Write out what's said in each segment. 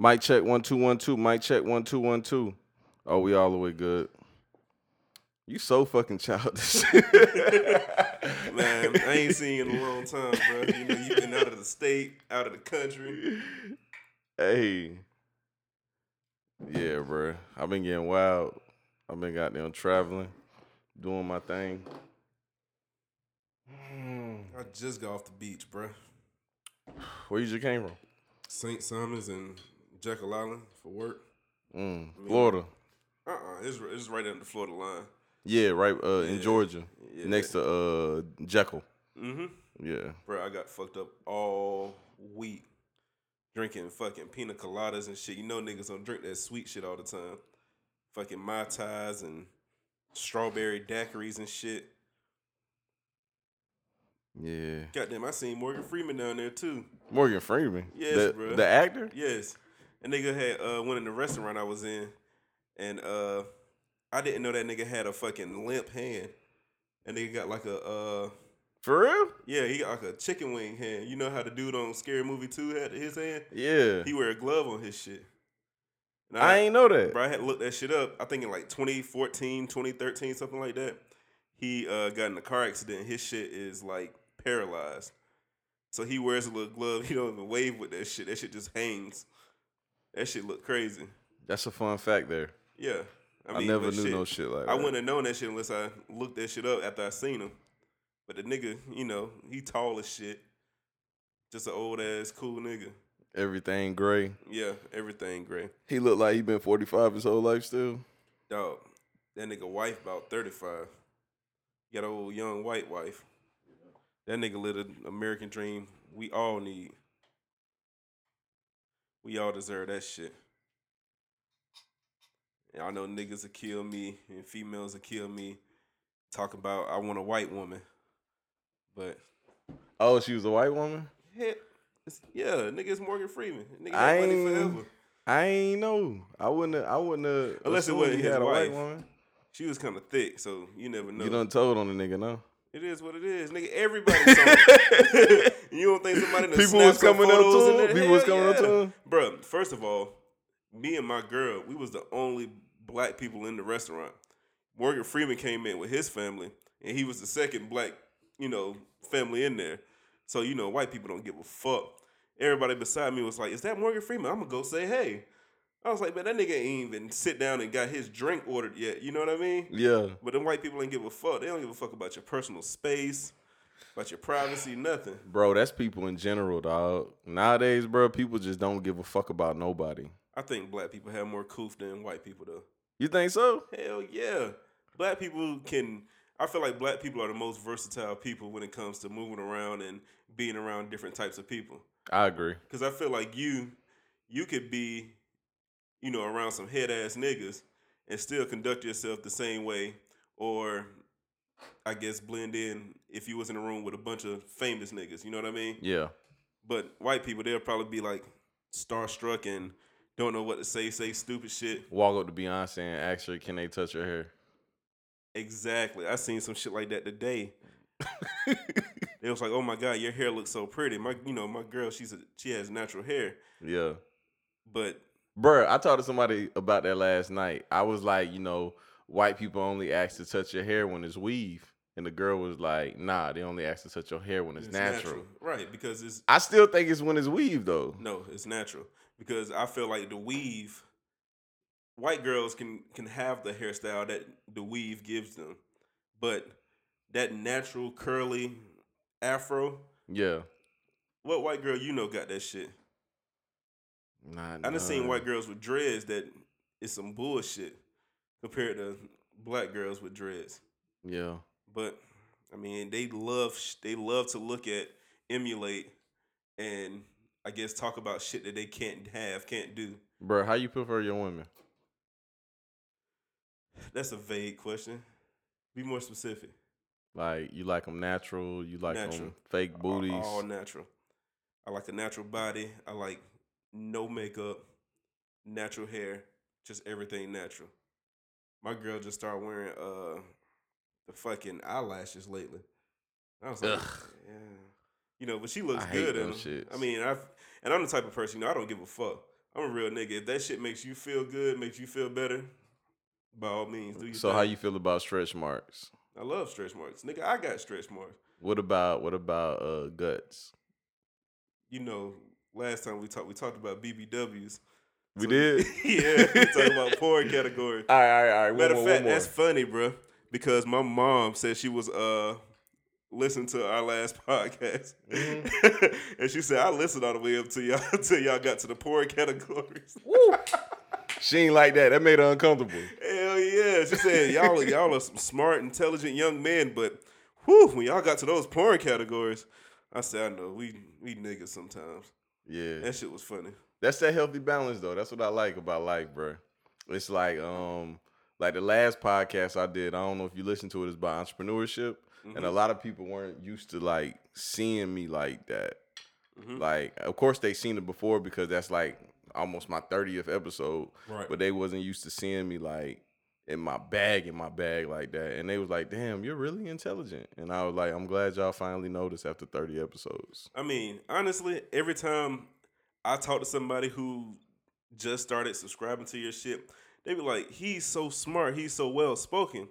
Mic check one two one two. Mic check one two one two. Oh, we all the way good. You so fucking childish. Man, I ain't seen you in a long time, bro. You know, you've been out of the state, out of the country. hey. Yeah, bro. I've been getting wild. I've been goddamn traveling, doing my thing. Mm, I just got off the beach, bro. Where you just came from? St. Simons and Jekyll Island for work. Mm, Florida. Uh uh it's, it's right under the Florida line. Yeah, right uh, in Yeah. Georgia, Yeah. next to uh, Jekyll. Mm-hmm. Yeah. Bro, I got fucked up all week drinking fucking pina coladas and shit. You know niggas don't drink that sweet shit all the time. Fucking Mai Tais and strawberry daiquiris and shit. Yeah. Goddamn, I seen Morgan Freeman down there too. Morgan Freeman. Yes, the, bruh. the actor? Yes. And nigga had uh went in the restaurant I was in and uh I didn't know that nigga had a fucking limp hand. And nigga got like a uh For real? yeah, he got like a chicken wing hand. You know how the dude on Scary Movie 2 had his hand? Yeah. He wear a glove on his shit. And I ain't know that. Bro, I had looked that shit up. I think in like 2014, 2013, something like that. He uh, got in a car accident. His shit is like paralyzed. So he wears a little glove. He don't even wave with that shit. That shit just hangs. That shit looked crazy. That's a fun fact there. Yeah. I, never knew shit, no shit like that. I wouldn't have known that shit unless I looked that shit up after I seen him. But the nigga, you know, he tall as shit. Just an old ass cool nigga. Everything gray. Yeah, everything gray. He looked like he been 45 his whole life still. Dog, that nigga wife about 35. Got old young white wife. That nigga lived an American dream we all need. We all deserve that shit. Y'all know niggas will kill me and females will kill me. Talk about I want a white woman. But Oh, she was a white woman? yeah, nigga it's Morgan Freeman. Nigga I ain't, forever. I ain't know. I wouldn't have, I wouldn't have Unless it wasn't his had a white wife. woman. She was kind of thick, so you never know. You done told on the nigga, no? It is what it is, nigga. Everybody saw it. you don't think somebody done People was coming up to in him? People was coming up to him? Bruh, first of all, me and my girl, we was the only black people in the restaurant. Morgan Freeman came in with his family, and he was the second black, you know, family in there. So you know, white people don't give a fuck. Everybody beside me was like, "Is that Morgan Freeman?" I'm gonna go say hey. I was like, man, that nigga ain't even sit down and got his drink ordered yet. You know what I mean? Yeah. But them white people ain't give a fuck. They don't give a fuck about your personal space, about your privacy, nothing. Bro, that's people in general, dog. Nowadays, bro, people just don't give a fuck about nobody. I think black people have more coof than white people though. You think so? Hell yeah. Black people can I feel like black people are the most versatile people when it comes to moving around and being around different types of people. I agree. Cause I feel like you you could be, you know, around some head ass niggas and still conduct yourself the same way or I guess blend in if you was in a room with a bunch of famous niggas, you know what I mean? Yeah. But white people, they'll probably be like starstruck and don't know what to say, say stupid shit. Walk up to Beyonce and ask her, can they touch her hair? Exactly. I seen some shit like that today. It was like, "Oh my god, your hair looks so pretty." My, you know, my girl, she's a, she has natural hair, Yeah. but Bruh, I talked to somebody about that last night. I was like, you know, white people only ask to touch your hair when it's weave. And the girl was like, nah, they only ask to touch your hair when it's, natural. right? Because it's I still think it's when it's weave though. no, it's natural. Because I feel like the weave, white girls can can have the hairstyle that the weave gives them, but that natural curly afro, Yeah. what white girl you know got that shit? Nah, I done seen white girls with dreads that is some bullshit compared to black girls with dreads. Yeah. But I mean, they love they love to look at, emulate, and I guess talk about shit that they can't have, can't do. Bro, how you prefer your women? That's a vague question. Be more specific. Like you like them natural, you like Natural. them fake All- booties. All, natural. I like a natural body. I like no makeup, natural hair, just everything natural. My girl just started wearing uh the fucking eyelashes lately. I was like, Ugh. yeah. You know, but she looks I good them. I mean, I've and I'm the type of person, you know, I don't give a fuck. I'm a real nigga. If that shit makes you feel good, makes you feel better, by all means, do your So thing. how you feel about stretch marks? I love stretch marks, nigga. I got stretch marks. What about what about uh guts? You know, last time we talked, we talked about BBWs. We So- did. yeah, we talked about porn categories. All right, all right, all right. Matter of fact, that's funny, bro. Because my mom said she was uh listening to our last podcast, Mm-hmm. and she said I listened all the way up to y'all until y'all got to the porn categories. Woo. She ain't like that. That made her uncomfortable. Hell yeah! She said y'all y'all are some smart, intelligent young men, but whew, when y'all got to those porn categories, I said I know we we niggas sometimes. Yeah. That shit was funny. That's that healthy balance though. That's what I like about life, bro. It's like um like the last podcast I did, I don't know if you listened to it, it's about entrepreneurship. And Mm-hmm. a lot of people weren't used to like seeing me like that. Mhm. Like, of course they seen it before because that's like almost my 30th episode. Right. But they wasn't used to seeing me like in my bag, in my bag like that. And they was like, damn, you're really intelligent. And I was like, I'm glad y'all finally noticed after 30 episodes. I mean, honestly, every time I talk to somebody who just started subscribing to your shit, they be like, "He's so smart. He's so well spoken."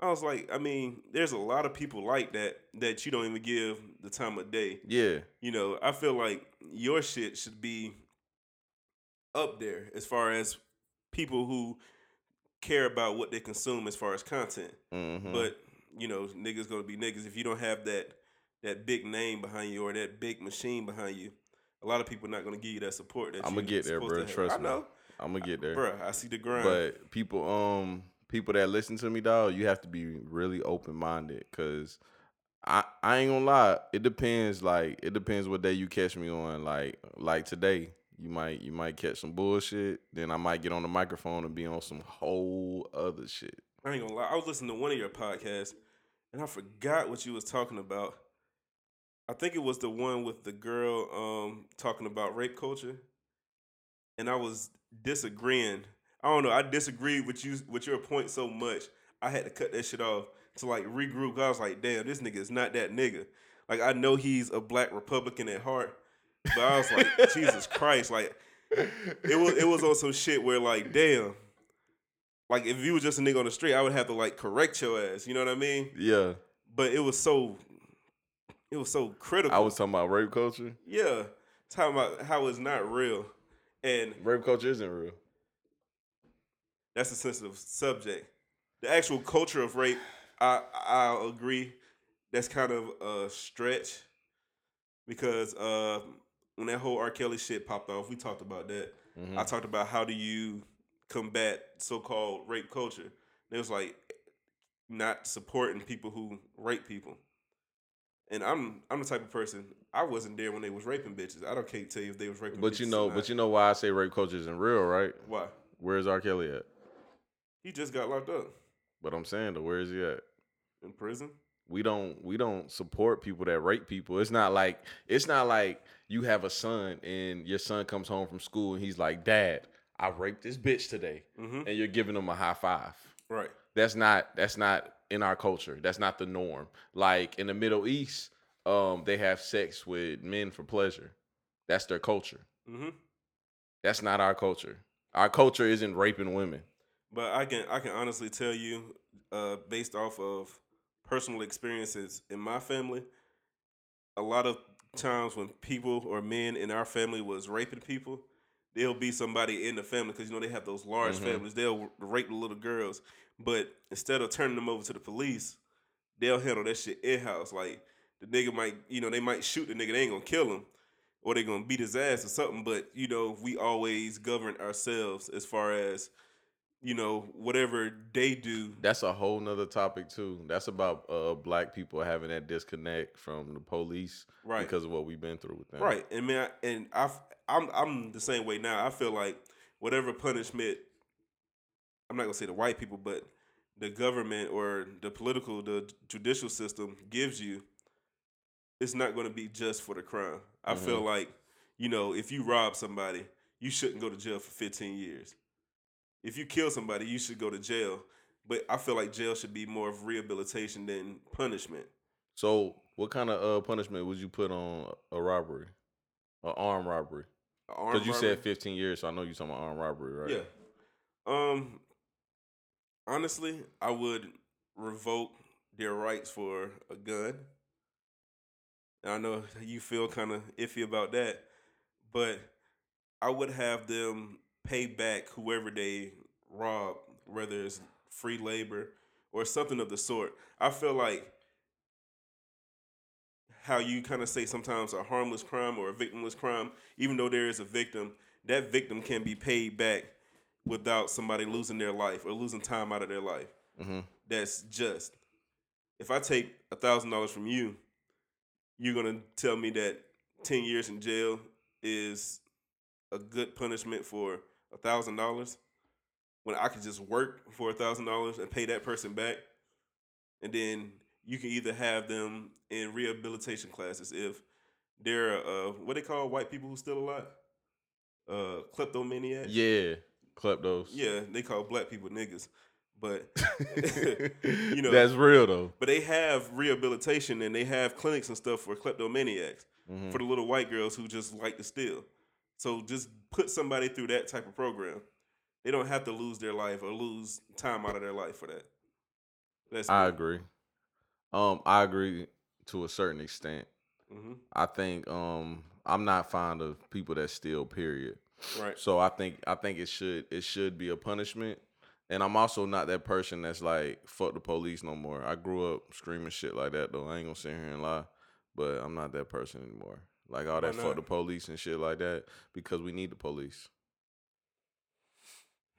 I was like, I mean, there's a lot of people like that that you don't even give the time of day. Yeah. You know, I feel like your shit should be up there as far as people who care about what they consume as far as content. hmm But you know, niggas gonna be niggas. If you don't have that that big name behind you or that big machine behind you, a lot of people not gonna give you that support. That I'm gonna get there, bro. Trust I me. know, I'm gonna get there. bro. I see the grind. But people, um, people that listen to me, dog, you have to be really open minded, cause I, I ain't gonna lie. It depends. Like, it depends what day you catch me on. Like, like today, you might, you might catch some bullshit. Then I might get on the microphone and be on some whole other shit. I ain't gonna lie. I was listening to one of your podcasts, and I forgot what you was talking about. I think it was the one with the girl um, talking about rape culture, and I was disagreeing. I don't know. I disagreed with you with your point so much. I had to cut that shit off to like regroup. I was like, damn, this nigga is not that nigga. Like I know he's a black Republican at heart, but I was like, Jesus Christ, like it was it was on some shit where like, damn. Like if you was just a nigga on the street, I would have to like correct your ass. You know what I mean? Yeah, But it was so, it was so critical. I was talking about rape culture. yeah, talking about how it's not real, and Rape culture isn't real. that's a sensitive subject. The actual culture of rape, I I agree, that's kind of a stretch, because uh, when that whole R. Kelly shit popped off, we talked about that. Mhm. I talked about how do you combat so-called rape culture. And it was like not supporting people who rape people. And I'm I'm the type of person I wasn't there when they was raping bitches. I don't can't tell you if they was raping. But you know, but you know why I say rape culture isn't real, right? why Where's R. Kelly at? he just got locked up But I'm saying, though, where is he at? in prison. We don't we don't support people that rape people. It's not like it's not like you have a son and your son comes home from school and he's like, "Dad, I raped this bitch today," hmm and you're giving him a high five. Right. That's not that's not in our culture. That's not the norm. Like in the Middle East, um, they have sex with men for pleasure. That's their culture. hmm That's not our culture. Our culture isn't raping women. But I can I can honestly tell you, uh, based off of personal experiences in my family, a lot of times when people or men in our family was raping people, there'll be somebody in the family because you know they have those large Mhm. families. They'll rape the little girls, but instead of turning them over to the police, they'll handle that shit in house. Like the nigga might, you know, they might shoot the nigga. They ain't gonna kill him. Or they gonna beat his ass or something, but you know, we always govern ourselves as far as you know, whatever they do. That's a whole nother topic too. That's about uh, black people having that disconnect from the police Right. because of what we've been through with them. Right. And man, I- and I, I'm, I'm the same way now. I feel like whatever punishment, I'm not gonna say the white people, but the government or the political, the judicial system gives you, it's not gonna be just for the crime. I feel like, you know, if you rob somebody, you shouldn't go to jail for 15 years. If you kill somebody, you should go to jail. But I feel like jail should be more of rehabilitation than punishment. So, what kind of uh, punishment would you put on a robbery, an armed robbery? Because you robbery. said 15 years, so I know you're talking about armed robbery, right? Yeah. Um. Honestly, I would revoke their rights for a gun. And I know you feel kind of iffy about that, but I would have them pay back whoever they rob, whether it's free labor or something of the sort. I feel like how you kind of say sometimes a harmless crime or a victimless crime, even though there is a victim, that victim can be paid back without somebody losing their life or losing time out of their life. Mm-hmm. That's just. If I take a thousand dollars from you, you're gonna tell me that ten years in jail is a good punishment for a thousand dollars when I could just work for a thousand dollars and pay that person back, and then you can either have them in rehabilitation classes if they're uh what they call white people who steal a lot, uh kleptomaniacs. Yeah, kleptos. Yeah, they call black people niggas, but you know that's real though. but they have rehabilitation and they have clinics and stuff for kleptomaniacs Mhm. for the little white girls who just like to steal. So just put somebody through that type of program. They don't have to lose their life or lose time out of their life for that. That's I agree. Um, I agree to a certain extent. hmm I think um I'm not fond of people that steal. Period. Right. So I think I think it should it should be a punishment. And I'm also not that person that's like fuck the police no more. I grew up screaming shit like that though. I ain't gonna sit here and lie, but I'm not that person anymore. Like all that fuck the police and shit like that because we need the police.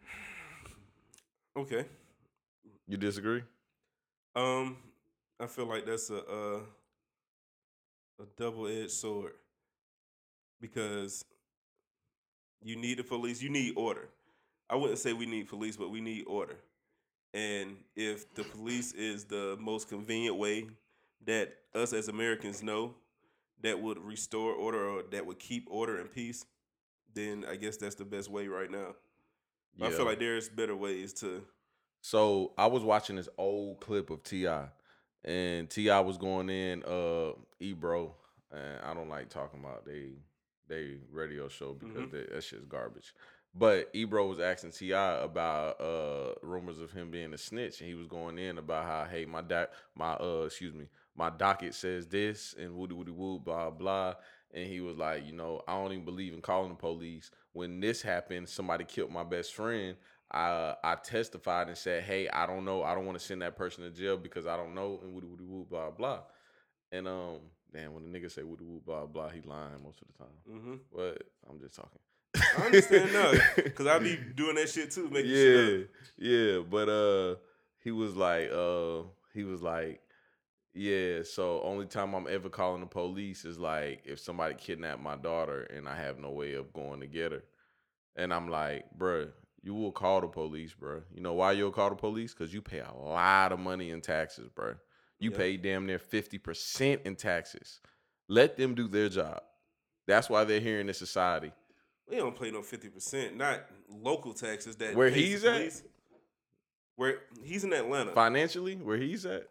Okay. You disagree? Um, I feel like that's a a, a double edged sword because you need the police. You need order. I wouldn't say we need police, but we need order. And if the police is the most convenient way that us as Americans know that would restore order or that would keep order and peace, then I guess that's the best way right now. But I feel like there's better ways to. So I was watching this old clip of T.I., and T.I. was going in uh Ebro, and I don't like talking about they they radio show because Mhm. they, that shit's garbage. But Ebro was asking T.I. about uh rumors of him being a snitch, and he was going in about how hey my doc my uh excuse me my docket says this and woody woody woo blah blah. And he was like, you know, I don't even believe in calling the police. When this happened, somebody killed my best friend. I I testified and said, "Hey, I don't know. I don't want to send that person to jail because I don't know." And woody woody woo blah blah. And um, damn, when the nigga say woody woo blah blah, he lying most of the time. hmm But I'm just talking. I understand that because I be doing that shit too, making shit up. yeah, yeah. But uh, he was like, uh, he was like, yeah. So only time I'm ever calling the police is like if somebody kidnapped my daughter and I have no way of going to get her. And I'm like, bruh, you will call the police, bruh. You know why you'll call the police? Because you pay a lot of money in taxes, bruh. You Yeah. pay damn near 50% in taxes. Let them do their job. That's why they're here in this society. We don't pay no fifty percent, not local taxes. That Where he's at? Where he's in Atlanta. Financially, where he's at.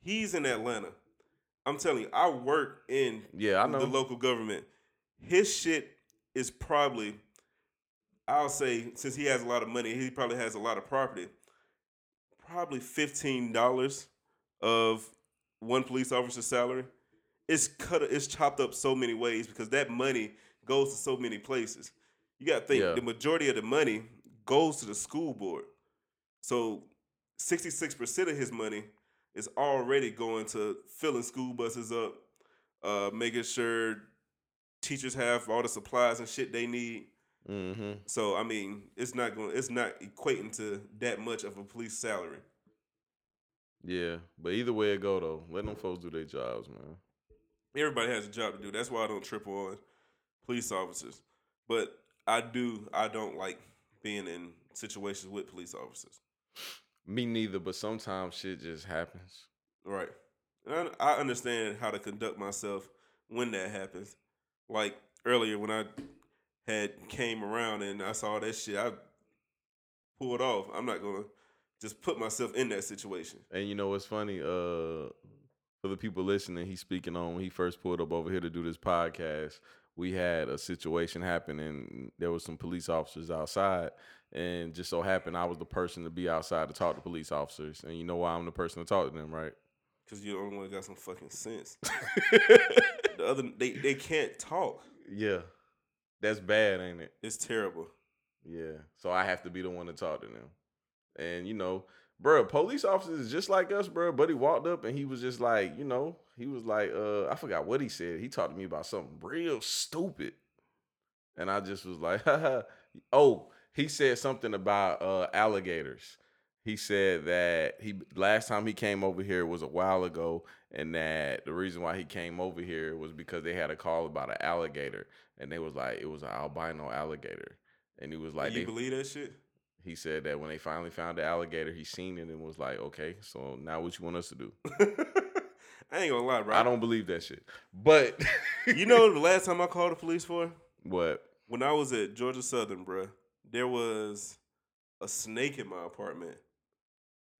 He's in Atlanta. I'm telling you, I work in Yeah, I know. the local government. His shit is probably, I'll say, since he has a lot of money, he probably has a lot of property. Probably fifteen dollars of one police officer's salary. It's cut. It's chopped up so many ways because that money goes to so many places. You got to think Yeah. the majority of the money goes to the school board. So, sixty six percent of his money is already going to filling school buses up, uh, making sure teachers have all the supplies and shit they need. Mm-hmm. So I mean, it's not going. It's not equating to that much of a police salary. Yeah, but either way it go though, let them folks do their jobs, man. Everybody has a job to do. That's why I don't trip on police officers. But I do. I don't like being in situations with police officers. Me neither, but sometimes shit just happens. Right. And I, I understand how to conduct myself when that happens. Like earlier when I had came around and I saw that shit, I pulled off. I'm not gonna just put myself in that situation. And you know what's funny? Uh, for the people listening, he's speaking on when he first pulled up over here to do this podcast. We had a situation happen and there was some police officers outside and just so happened I was the person to be outside to talk to police officers and you know why I'm the person to talk to them, right? Cause you're the only one that got some fucking sense. the other they they can't talk. yeah. That's bad, ain't it? It's terrible. Yeah. So I have to be the one to talk to them. And you know, bro, police officers just like us, bro. But he walked up and he was just like, you know, he was like, uh, I forgot what he said. He talked to me about something real stupid. And I just was like, oh, he said something about uh alligators. He said that he last time he came over here was a while ago, and that the reason why he came over here was because they had a call about an alligator, and they was like it was an albino alligator, and he was like, you they, believe that shit? He said that when they finally found the alligator, he seen it and was like, okay, so now what you want us to do? I ain't gonna lie, bro. I don't believe that shit, but You know the last time I called the police for what? when I was at Georgia Southern, bro. There was a snake in my apartment,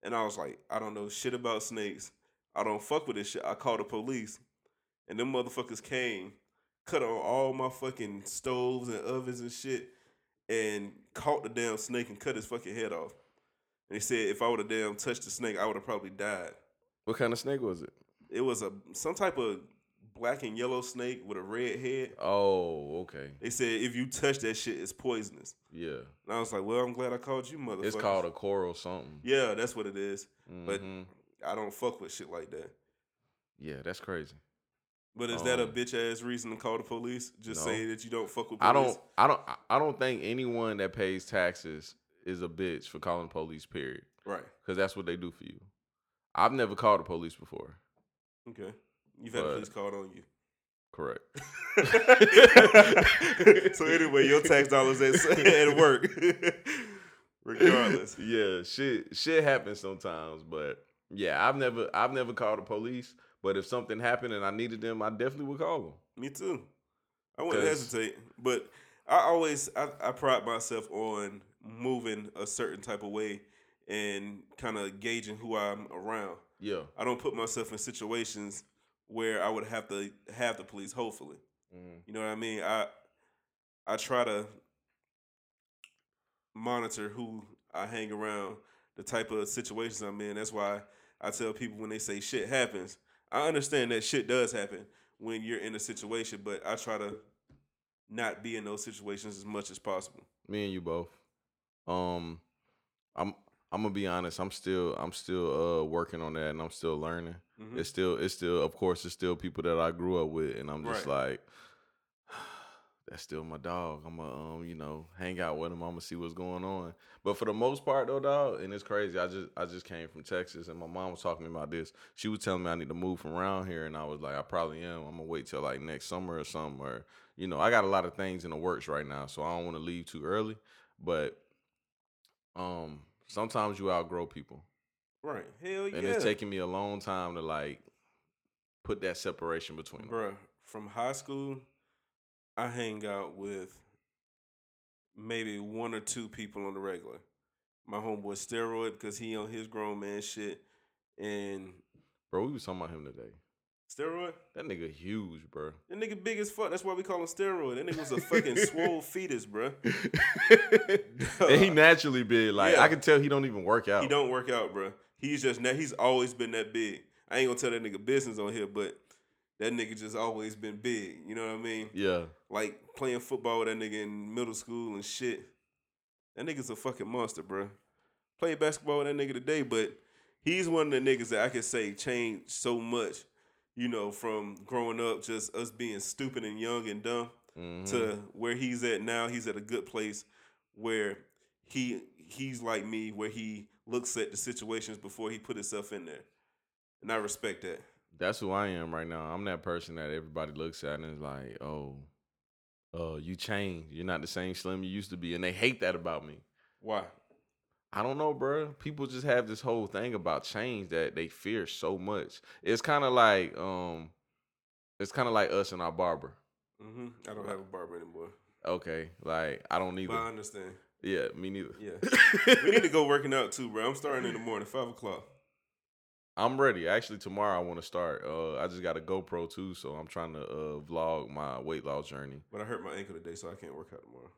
and I was like, I don't know shit about snakes. I don't fuck with this shit. I called the police, and them motherfuckers came, cut on all my fucking stoves and ovens and shit, and caught the damn snake and cut his fucking head off. And he said if I would have damn touched the snake, I would have probably died. What kind of snake was it? It was a some type of black and yellow snake with a red head. Oh, okay, They said if you touch that shit, it's poisonous. yeah. And I was like, well, I'm glad I called you, motherfucker. It's called a coral something. Yeah, that's what it is. But Mhm. I don't fuck with shit like that. yeah, that's crazy. But is that a Um, bitch ass reason to call the police? Just no. say that you don't fuck with Police? I don't, I don't, I- don't think anyone that pays taxes is a bitch for calling the police. Period, Right. because that's what they do for you. I've never called the police before. Okay. You've had But- the police called on you. Correct. so anyway, your tax dollars at, at work. Regardless. yeah, shit, shit happens sometimes, but yeah, I've never, I've never called the police. But if something happened and I needed them, I definitely would call them. Me too. I wouldn't hesitate. But I always I, I pride myself on moving a certain type of way and kind of gauging who I'm around. Yeah. I don't put myself in situations where I would have to have the police. Hopefully, Mhm. you know what I mean. I I try to monitor who I hang around, the type of situations I'm in. That's why I tell people when they say shit happens, I understand that shit does happen when you're in a situation, but I try to not be in those situations as much as possible. Me and you both. Um, I'm, I'm gonna be honest. I'm still, I'm still uh working on that, and I'm still learning. Mhm. It's still, it's still, of course, it's still people that I grew up with, and I'm just Right. like, that's still my dog. I'm gonna, um, you know, hang out with him. I'm gonna see what's going on. But for the most part, though, dog, and it's crazy. I just, I just came from Texas, and my mom was talking to me about this. She was telling me I need to move from around here, and I was like, I probably am. I'm gonna wait till like next summer or something, or you know, I got a lot of things in the works right now, so I don't want to leave too early. But um, sometimes you outgrow people, Right? Hell yeah, and it's taking me a long time to like put that separation between them. Bruh, from high school, I hang out with maybe one or two people on the regular. My homeboy Steroid, because he on his grown man shit. And Bro, we was talking about him today. Steroid, That nigga huge, bro. that nigga big as fuck. That's why we call him Steroid. That nigga was a fucking swole fetus, bro. and he naturally big. Like Yeah. I can tell he don't even work out. He don't work out, bro. He's just now. He's always been that big. I ain't gonna tell that nigga business on here, but that nigga just always been big. You know what I mean? Yeah. like playing football with that nigga in middle school and shit. That nigga's a fucking monster, bro. Played basketball with that nigga today, but he's one of the niggas that I could say changed so much, you know, from growing up just us being stupid and young and dumb Mhm. to where he's at now. He's at a good place where he he's like me, where he looks at the situations before he put himself in there. And I respect that. That's who I am right now. I'm that person that everybody looks at and is like, oh, uh, you changed. You're not the same slim you used to be. And they hate that about me. Why? I don't know, bro. People just have this whole thing about change that they fear so much. It's kind of like, um, it's kind of like us and our barber. Mm-hmm. I don't have a barber anymore. Okay, like I don't But I understand. Yeah, me neither. Yeah. we need to go working out too, bro. I'm starting in the morning, five o'clock. I'm ready. Actually, tomorrow I want to start. Uh, I just got a GoPro too, so I'm trying to uh, vlog my weight loss journey. But I hurt my ankle today, so I can't work out tomorrow.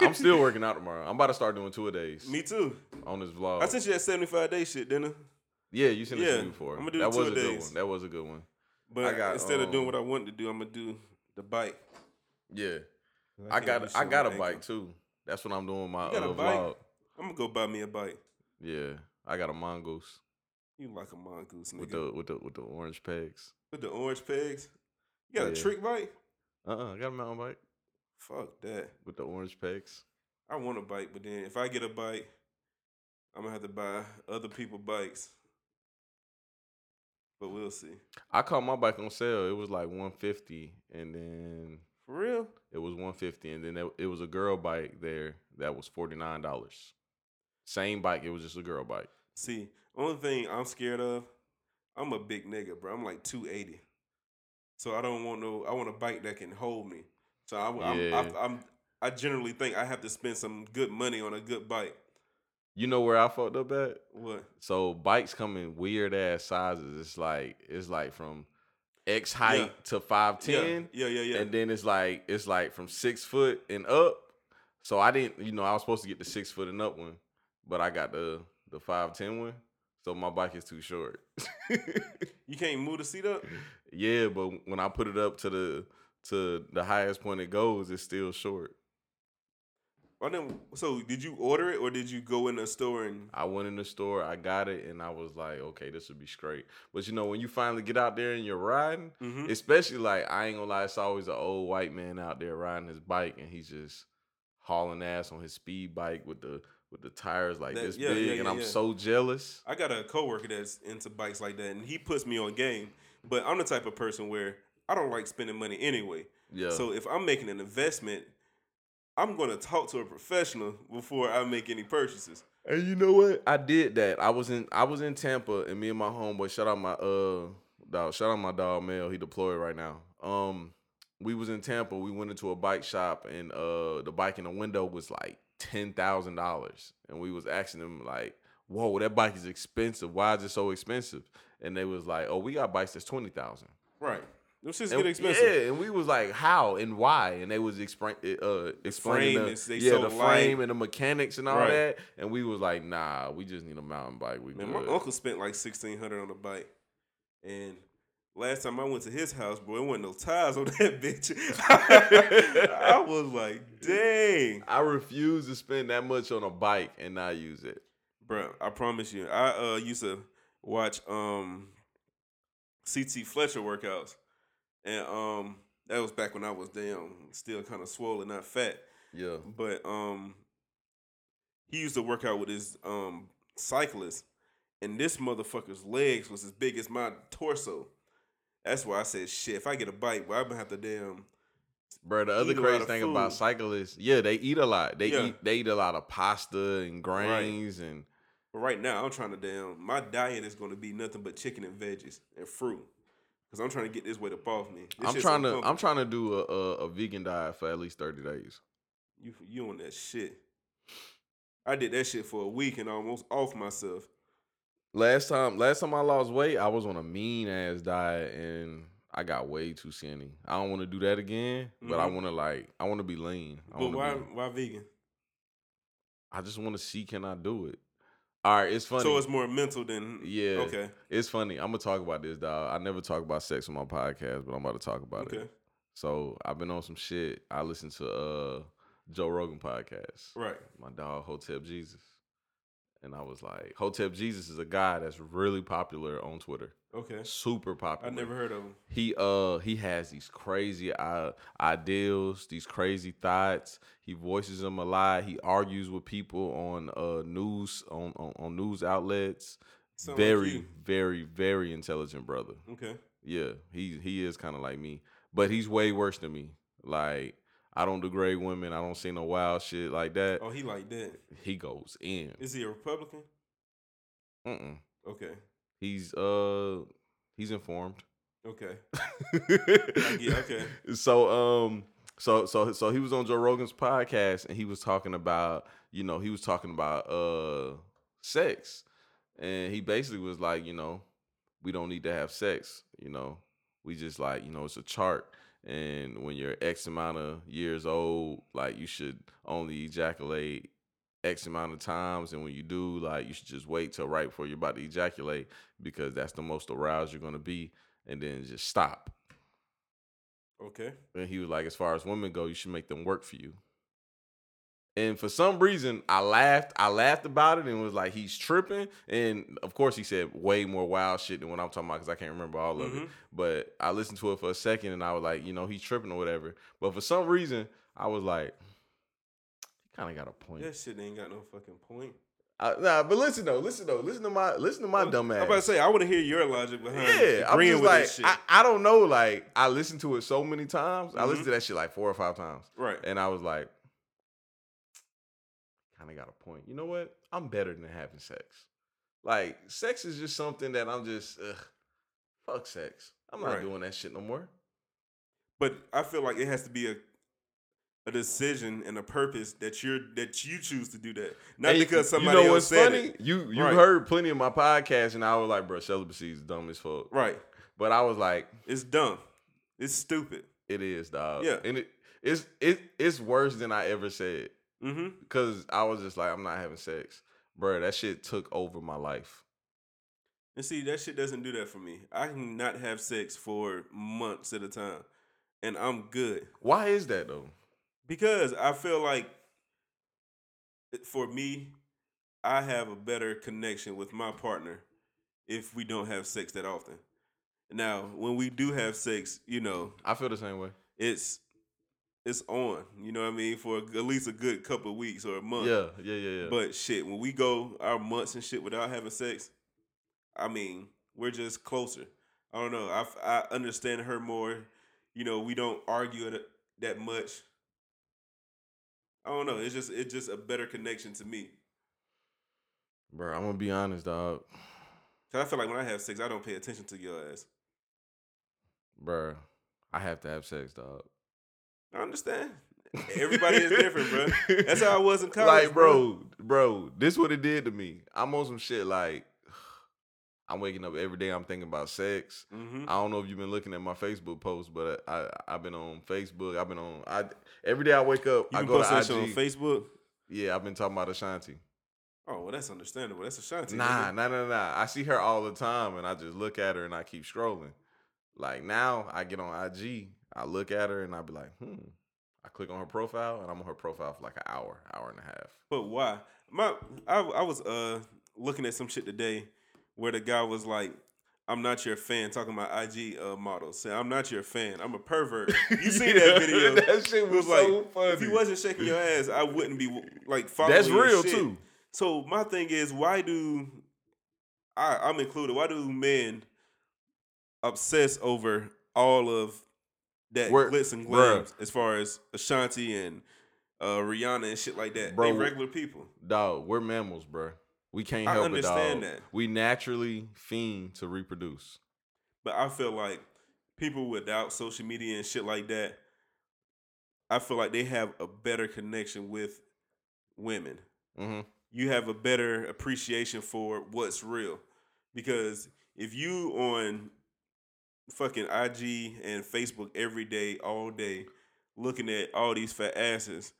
I'm still working out tomorrow. I'm about to start doing two a days Me too. on this vlog. I sent you that 75 day shit, didn't I? yeah, you sent it Yeah, to me before. I'ma do that the was two a good one. That was a good one. But I got, instead of doing um, what I wanted to do, I'm gonna do the bike. Yeah, I can't got I got a with my bike too. That's what I'm doing my You got a uh, bike? vlog. I'm gonna go buy me a bike. Yeah, I got a mongoose You like a mongoose, nigga. with the with the with the orange pegs. With the orange pegs. You got a trick bike? Uh uh I got a mountain bike Fuck that. with the orange pegs. I want a bike, but then if I get a bike, I'm gonna have to buy other people bikes. But we'll see. I caught my bike on sale. It was like 150, and then For real? it was 150, and then it, was a girl bike there that was 49 dollars. Same bike. It was just a girl bike. See, only thing I'm scared of, I'm a big nigga, bro. I'm like 280. So I don't want no. I want a bike that can hold me. So I, I'm, Yeah. I, I'm. I generally think I have to spend some good money on a good bike. You know where I fucked up at? What? So bikes come in weird ass sizes. It's like it's like from X height Yeah. to five ten, Yeah, yeah, yeah. yeah. and then it's like it's like from six foot and up. So I didn't, you know, I was supposed to get the six foot and up one, but I got the the five ten one. So my bike is too short. you can't move the seat up. yeah, but when I put it up to the to the highest point it goes, it's still short. I didn't, so did you order it or did you go in the store and? I went in the store, I got it, and I was like, okay, this would be straight. But you know, when you finally get out there and you're riding, Mhm. especially like I ain't gonna lie, it's always an old white man out there riding his bike, and he's just hauling ass on his speed bike with the with the tires like That- this yeah, big, yeah, and I'm yeah. so jealous. I got a coworker that's into bikes like that, and he puts me on game. But I'm the type of person where I don't like spending money anyway. Yeah. So if I'm making an investment, I'm going to talk to a professional before I make any purchases. And you know what? I did that. I was in I was in Tampa and me and my homeboy, shout out my uh dog, shout out my dog Mel, he deployed right now. Um we was in Tampa, we went into a bike shop and uh the bike in the window was like ten thousand dollars. And we was asking them like, Whoa, that bike is expensive. Why is it so expensive? And they was like, Oh, we got bikes that's twenty thousand. Right. Those shits And- get expensive. Yeah, and we was like, how and why? And they was explain, uh, explaining the, they yeah, so the light. frame and the mechanics and all Right. that. And we was like, nah, we just need a mountain bike. We Man, my uncle spent like sixteen hundred on a bike, and last time I went to his house, bro, there wasn't no tires on that bitch. I was like, dang, I refuse to spend that much on a bike and not use it. bro. I promise you, I uh used to watch um CT Fletcher workouts, and um that was back when I was damn still kind of swollen, not fat. Yeah. but um he used to work out with his um cyclist and this motherfucker's legs was as big as my torso that's why i said shit if i get a bike well i'm gonna have to damn Bro, the other Eat a lot crazy thing about cyclists, yeah, they eat a lot. They Yeah. eat they eat a lot of pasta and grains and but right now i'm trying to damn my diet is gonna be nothing but chicken and veggies and fruit because i'm trying to get this weight up off me This I'm trying to. I'm trying to do a, a a vegan diet for at least 30 days. you you on that shit i did that shit for a week and almost off myself Last time, last time I lost weight, I was on a mean ass diet and I got way too skinny. I don't want to do that again, but I Mhm. want to like, I want to be lean. I but why Be, why vegan I just want to see can I do it. All right, it's funny. so it's more mental than Yeah. okay it's funny. I'm gonna talk about this, dog. I never talk about sex on my podcast, but I'm about to talk about okay it. So I've been on some shit. I listen to uh Joe Rogan podcast. right My dog Hotep Jesus, and I was like, Hotep Jesus is a guy that's really popular on Twitter. okay Super popular. I never heard of him. he uh he has these crazy uh, ideals, these crazy thoughts. He voices them a lot. He argues with people on uh news on on, on news outlets. Sound very you. very very intelligent brother. Okay. Yeah, he he is kind of like me, but he's way worse than me. Like I don't degrade women. I don't see no wild shit like that. Oh, he like that. He goes in. Is he a Republican? Mm-mm. Okay. He's uh he's informed. Okay. get- okay. So um so so so he was on Joe Rogan's podcast and he was talking about, you know, he was talking about uh sex. and he basically was like, you know, we don't need to have sex. You know, we just like, you know, it's a chart. And when you're X amount of years old, like you should only ejaculate X amount of times. And when you do, like you should just wait till right before you're about to ejaculate because that's the most aroused you're gonna be. And then just stop. Okay. And he was like, as far as women go, you should make them work for you. And for some reason, I laughed. I laughed about it and was like, he's tripping. And of course, he said way more wild shit than what I'm talking about because I can't remember all of Mhm. it. But I listened to it for a second and I was like, you know, he's tripping or whatever. But for some reason, I was like, he kind of got a point. That shit ain't got no fucking point. I- nah, but listen though, listen though, listen to my listen to my dumb ass. I'm about to say I want to hear your logic behind Yeah, I'm agreeing just with like. I, I don't know. Like I listened to it so many times. I listened Mhm. to that shit like four or five times, right. and I was like, kind of got a point. You know what? I'm better than having sex. Like sex is just something that I'm just ugh, fuck sex. I'm not Right. doing that shit no more. But I feel like it has to be a a decision and a purpose that you're that you choose to do that, not And because somebody you know else what's said funny? it. You you Right. heard plenty of my podcast, and I was like, bro, celibacy is dumb as fuck. Right. But I was like, It's dumb. It's stupid. it is, dog. Yeah. and it it's it it's worse than I ever said. Mm-hmm. Cause I was just like, I'm not having sex, bro. That shit took over my life. And see, that shit doesn't do that for me. I can not have sex for months at a time, and I'm good Why is that though? because I feel like for me, I have a better connection with my partner if we don't have sex that often. Now, when we do have sex, you know, I feel the same way. it's it's on. You know what I mean? For at least a good couple of weeks or a month. Yeah, yeah, yeah, yeah. But shit, when we go our months and shit without having sex, I mean, we're just closer. I don't know. I, I understand her more. You know, we don't argue it uh, that much. I don't know. It's just it's just a better connection to me. bro, I'm gonna be honest, dog. Cause I feel like when I have sex, I don't pay attention to your ass. Bro, I have to have sex, dog. I understand. Everybody is different, bro. That's how I was in college, like, bro, bro, this what it did to me. I'm on some shit like I'm waking up every day. I'm thinking about sex. hmm I don't know if you've been looking at my Facebook post, but I I've been on Facebook. I've been on. I every day I wake up, You I go post to IG. on Facebook. Yeah, I've been talking about Ashanti. Oh, well, that's understandable. That's Ashanti. Nah, nah, nah, nah. I see her all the time, and I just look at her and I keep scrolling. Like now, I get on IG, I look at her, and I be like, hmm. I click on her profile, and I'm on her profile for like an hour, hour and a half. But why? My I I was uh looking at some shit today where the guy was like, "I'm not your fan," talking about IG uh, models. Saying, "I'm not your fan. I'm a pervert." You see that video? that shit It was like, so funny. if you wasn't shaking your ass, I wouldn't be like following. That's real shit. too. So my thing is, why do I? I'm included. Why do men obsess over all of that Where- glitz and bruh. as far as Ashanti and uh, Rihanna and shit like that? Bro, they regular people. Dog, we're mammals, bro. We can't I help understand it, dog. that. We naturally fiend to reproduce. But I feel like people without social media and shit like that, I feel like they have a better connection with women. hmm You have a better appreciation for what's real. Because if you on fucking IG and Facebook every day, all day, looking at all these fat asses,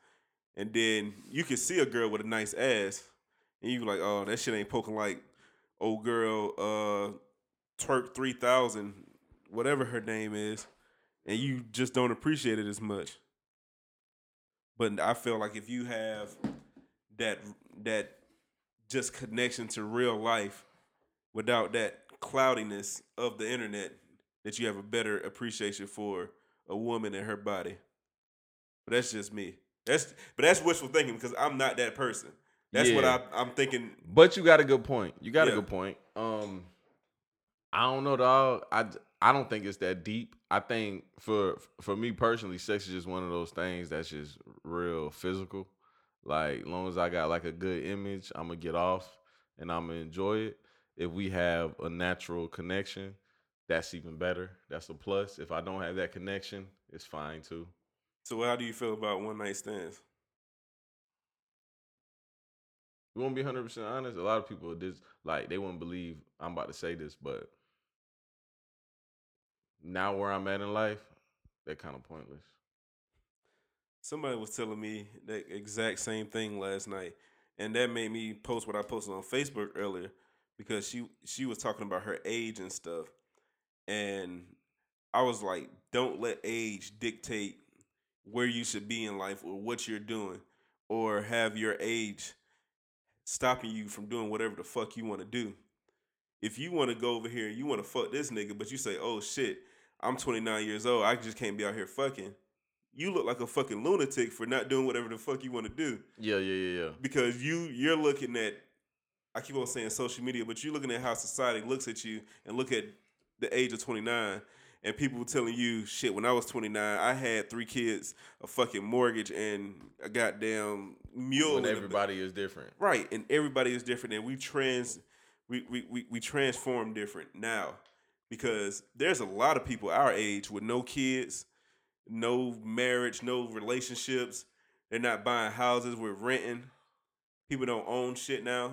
and then you can see a girl with a nice ass, and you be like, oh, that shit ain't poking like old girl, uh, Twerk three thousand, whatever her name is, and you just don't appreciate it as much. But I feel like if you have that that just connection to real life without that cloudiness of the internet, that you have a better appreciation for a woman and her body. But that's just me. That's but that's wishful thinking because I'm not that person. That's what Yeah. I, I'm thinking. But you got a good point. You got Yeah. a good point. Um, I don't know, dog. I I don't think it's that deep. I think for for me personally, sex is just one of those things that's just real physical. Like, long as I got like a good image, I'm gonna get off and I'm gonna enjoy it. If we have a natural connection, that's even better. That's a plus. If I don't have that connection, it's fine too. So how do you feel about one night stands? You want to be hundred percent honest? A lot of people just like they wouldn't believe I'm about to say this, but now where I'm at in life, they're kind of pointless. Somebody was telling me that exact same thing last night, and that made me post what I posted on Facebook earlier because she she was talking about her age and stuff, and I was like, don't let age dictate where you should be in life or what you're doing, or have your age stopping you from doing whatever the fuck you want to do. If you want to go over here and you want to fuck this nigga, but you say, oh shit, I'm 29 years old, I just can't be out here fucking. You look like a fucking lunatic for not doing whatever the fuck you want to do. Yeah, yeah, yeah, yeah. Because you you're looking at I keep on saying social media, but you're looking at how society looks at you and look at the age of 29 and people telling you shit when I was 29 I had three kids a fucking mortgage and a goddamn mule When everybody is different. Right, and everybody is different, and we trans, we we we, we transform different now, because there's a lot of people our age with no kids, no marriage, no relationships. They're not buying houses. We're renting. People don't own shit now.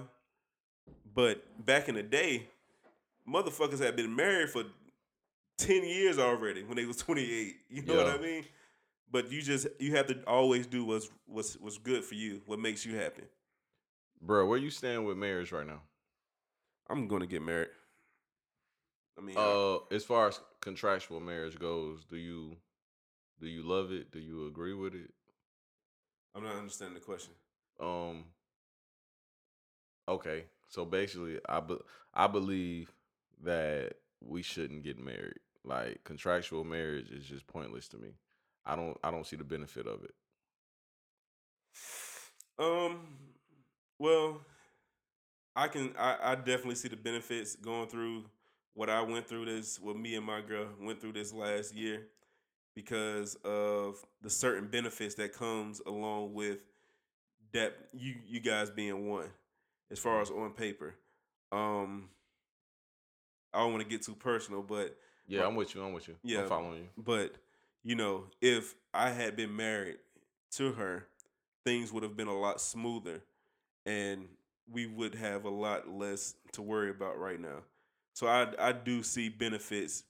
But back in the day, motherfuckers had been married for ten years already when they was twenty eight. You know what I mean? But you just you have to always do what's what's what's good for you, what makes you happy. Bro, where you stand with marriage right now? I'm gonna get married. I mean, uh, Uh, as far as contractual marriage goes, do you do you love it? Do you agree with it? I'm not understanding the question. Um. Okay, so basically, I be, I believe that we shouldn't get married. Like contractual marriage is just pointless to me. I don't I don't see the benefit of it. Um, well, I can I, I definitely see the benefits going through what I went through this what me and my girl went through this last year because of the certain benefits that comes along with that you you guys being one as far as on paper. Um I don't want to get too personal, but Yeah. I'm with you. I'm with you. Yeah. I'm following you. But you know, if I had been married to her, things would have been a lot smoother, and we would have a lot less to worry about right now. So I I do see benefits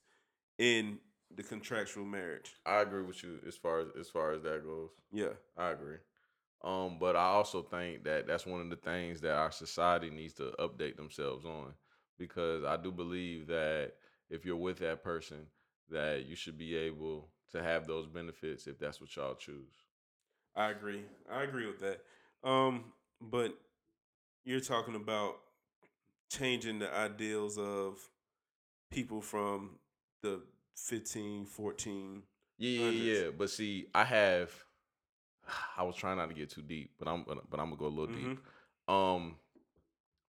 in the contractual marriage. I agree with you as far as as far as that goes. Yeah, I agree. Um, but I also think that that's one of the things that our society needs to update themselves on, because I do believe that if you're with that person, that you should be able to have those benefits if that's what y'all choose. I agree. I agree with that. Um, but you're talking about changing the ideals of people from the 15, 14 Yeah, yeah, yeah. But see, I have. I was trying not to get too deep, but I'm but I'm gonna go a little Mhm. deep. Um,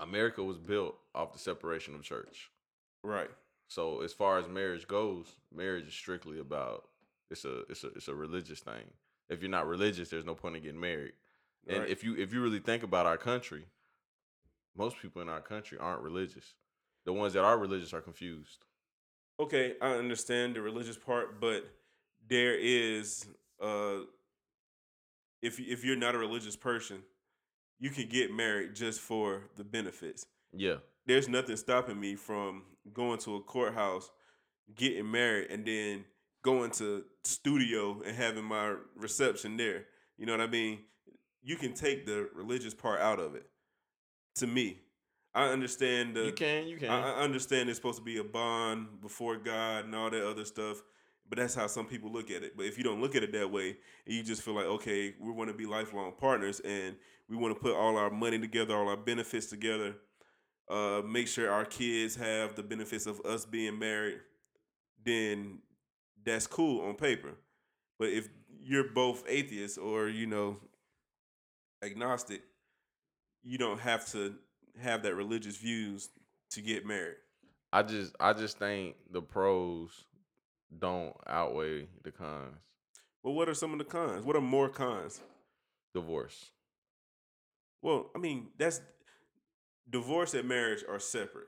America was built off the separation of church. Right. So as far as marriage goes, marriage is strictly about it's a it's a it's a religious thing. If you're not religious, there's no point in getting married. And right. if you if you really think about our country, most people in our country aren't religious. The ones that are religious are confused. okay, I understand the religious part, but there is uh if if you're not a religious person, you can get married just for the benefits. Yeah. There's nothing stopping me from going to a courthouse, getting married, and then going to studio and having my reception there. You know what I mean? You can take the religious part out of it. To me, I understand the you can, you can. I, I understand it's supposed to be a bond before God and all that other stuff, but that's how some people look at it. But if you don't look at it that way, you just feel like, okay, we want to be lifelong partners, and we want to put all our money together, all our benefits together, uh, make sure our kids have the benefits of us being married, then that's cool on paper. But if you're both atheists or you know agnostic, you don't have to have that religious views to get married. I just I just think the pros don't outweigh the cons. Well, what are some of the cons? What are more cons? Divorce. Well, I mean, that's divorce and marriage are separate.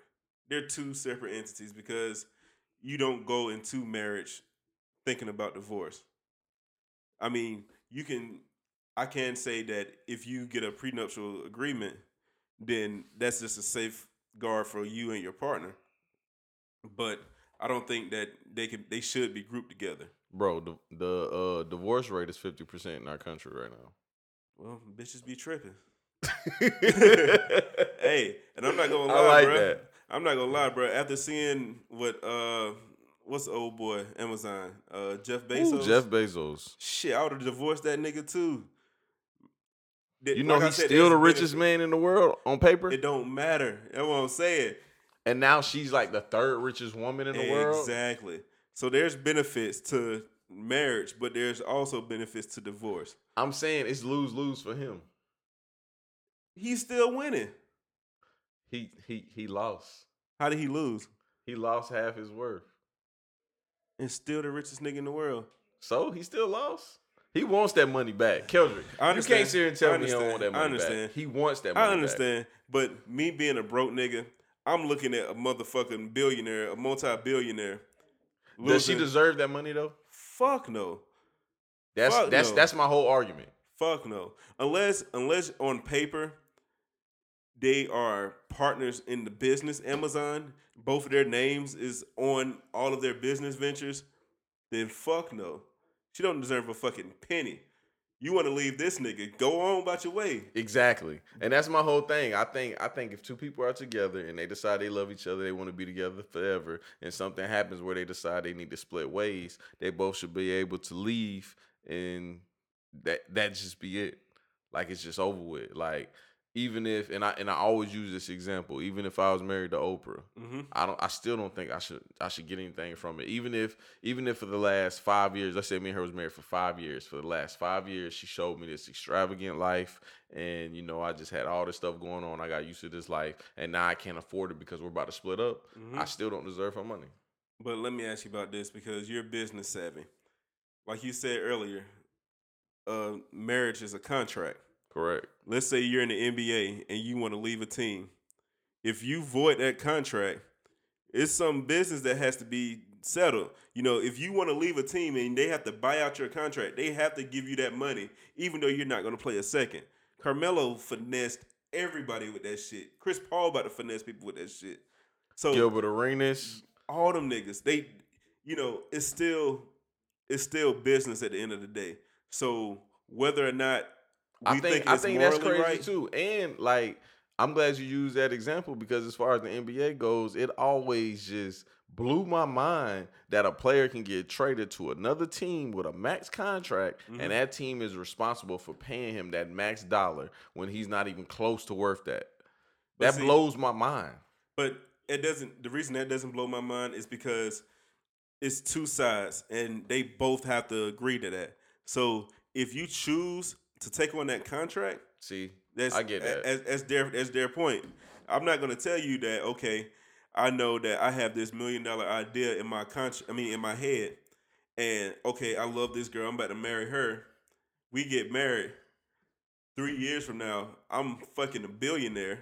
They're two separate entities because you don't go into marriage thinking about divorce. I mean, you can I can say that if you get a prenuptial agreement, then that's just a safeguard for you and your partner. But I don't think that they can they should be grouped together. Bro, the the uh, divorce rate is fifty percent in our country right now. Well, bitches be tripping. hey, and I'm not gonna lie, I like bro. that. I'm not gonna lie, bro. After seeing what uh, what's the old boy Amazon, uh, Jeff Bezos. Ooh, Jeff Bezos. Shit, I would have divorced that nigga too. You know like he's said, still the richest man in the world on paper, It don't matter. That's what I'm saying. And now she's like the third richest woman in the world. Exactly. So there's benefits to marriage, but there's also benefits to divorce. I'm saying it's lose lose for him. He's still winning. He he he lost. How did he lose? He lost half his worth. And still the richest nigga in the world. So he still lost. He wants that money back, Keldrick. I You understand. can't sit here and tell me you don't want that understand. I money understand. back. He wants that money I understand, but me being a broke nigga, I'm looking at a motherfucking billionaire, a multi-billionaire. back. Does she deserve that money though? Fuck no. That's Fuck that's no. that's my whole argument. Fuck no. Unless unless on paper they are partners in the business, Amazon, both of their names is on all of their business ventures, then fuck no. She don't deserve a fucking penny. You want to leave this nigga, go on about your way. Exactly. And that's my whole thing. I think I think if two people are together and they decide they love each other, they want to be together forever, and something happens where they decide they need to split ways, they both should be able to leave and that that just be it. Like it's just over with. Like even if and I and I always use this example, even if I was married to Oprah, Mm-hmm. I don't I still don't think I should I should get anything from it. Even if even if for the last five years, let's say me and her was married for five years. For the last five years, she showed me this extravagant life. And you know, I just had all this stuff going on. I got used to this life. And now I can't afford it because we're about to split up. Mhm. I still don't deserve her money. But let me ask you about this because you're business savvy. Like you said earlier, uh, marriage is a contract. Correct. let's say you're in the NBA and you want to leave a team. If you void that contract, it's some business that has to be settled. You know, if you want to leave a team and they have to buy out your contract, they have to give you that money, even though you're not going to play a second. Carmelo finessed everybody with that shit. Chris Paul about to finesse people with that shit. So Gilbert Arenas. all them niggas, they, you know, it's still, it's still business at the end of the day. So whether or not I think, think I think that's crazy right, too. And like I'm glad you used that example because as far as the NBA goes, it always just blew my mind that a player can get traded to another team with a max contract Mhm. and that team is responsible for paying him that max dollar when he's not even close to worth that. But That see- blows my mind. But it doesn't. The reason that doesn't blow my mind is because it's two sides, and they both have to agree to that. So if you choose to take on that contract, See, that's I get that. As, as their as their point. I'm not going to tell you that. Okay, I know that I have this million dollar idea in my con- I mean, in my head, and okay, I love this girl. I'm about to marry her. We get married. Three years from now, I'm fucking a billionaire,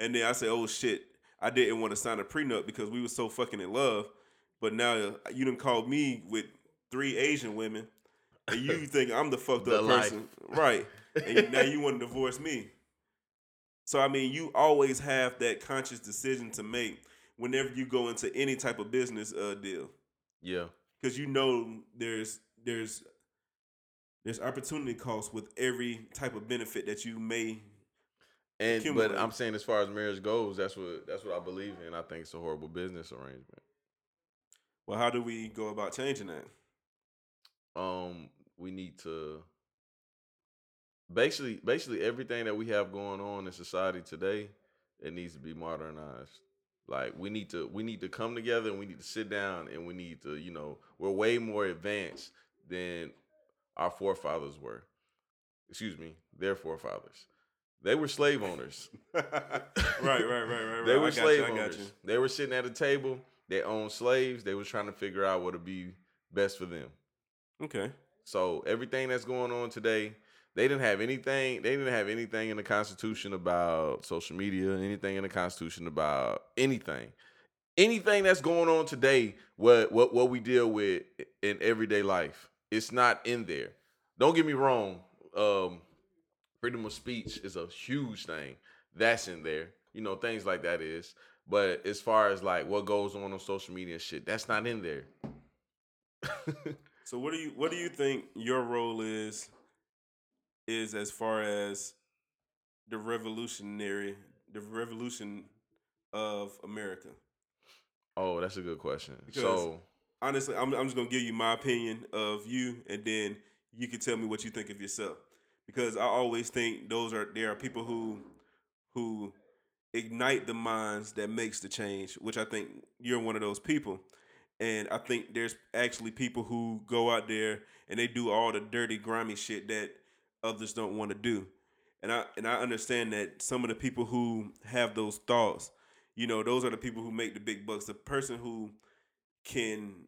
and then I say, "Oh shit, I didn't want to sign a prenup because we were so fucking in love." But now you done called me with three Asian women, and you think I'm the fucked The up life. person, right? And you- now you want to divorce me. So I mean, you always have that conscious decision to make whenever you go into any type of business uh, deal, yeah. because you know there's there's there's opportunity costs with every type of benefit that you may. And but. I'm saying as far as marriage goes, that's what that's what I believe in. I think it's a horrible business arrangement. Well, how do we go about changing that? um we need to basically basically everything that we have going on in society today it needs to be modernized. Like we need to we need to come together and we need to sit down and we need to you know we're way more advanced than our forefathers were. Excuse me their forefathers. They were slave owners. Right, right, right, right, right. they I were slave you, owners. They were sitting at a table. They owned slaves. They was trying to figure out what would be best for them. Okay. So everything that's going on today, they didn't have anything. They didn't have anything in the Constitution about social media. Anything in the Constitution about anything. Anything that's going on today, what what what we deal with in everyday life, it's not in there. Don't get me wrong. Um, freedom of speech is a huge thing. That's in there. You know, things like that is. But as far as like what goes on on social media and shit, that's not in there. So what do you what do you think your role is is as far as the revolutionary the revolution of America? oh, that's a good question. Because- so Honestly, I'm I'm just gonna give you my opinion of you, and then you can tell me what you think of yourself. Because I always think those are there are people who who ignite the minds that makes the change, which I think you're one of those people. And I think there's actually people who go out there and they do all the dirty, grimy shit that others don't want to do. And I and I understand that some of the people who have those thoughts, you know, those are the people who make the big bucks. The person who can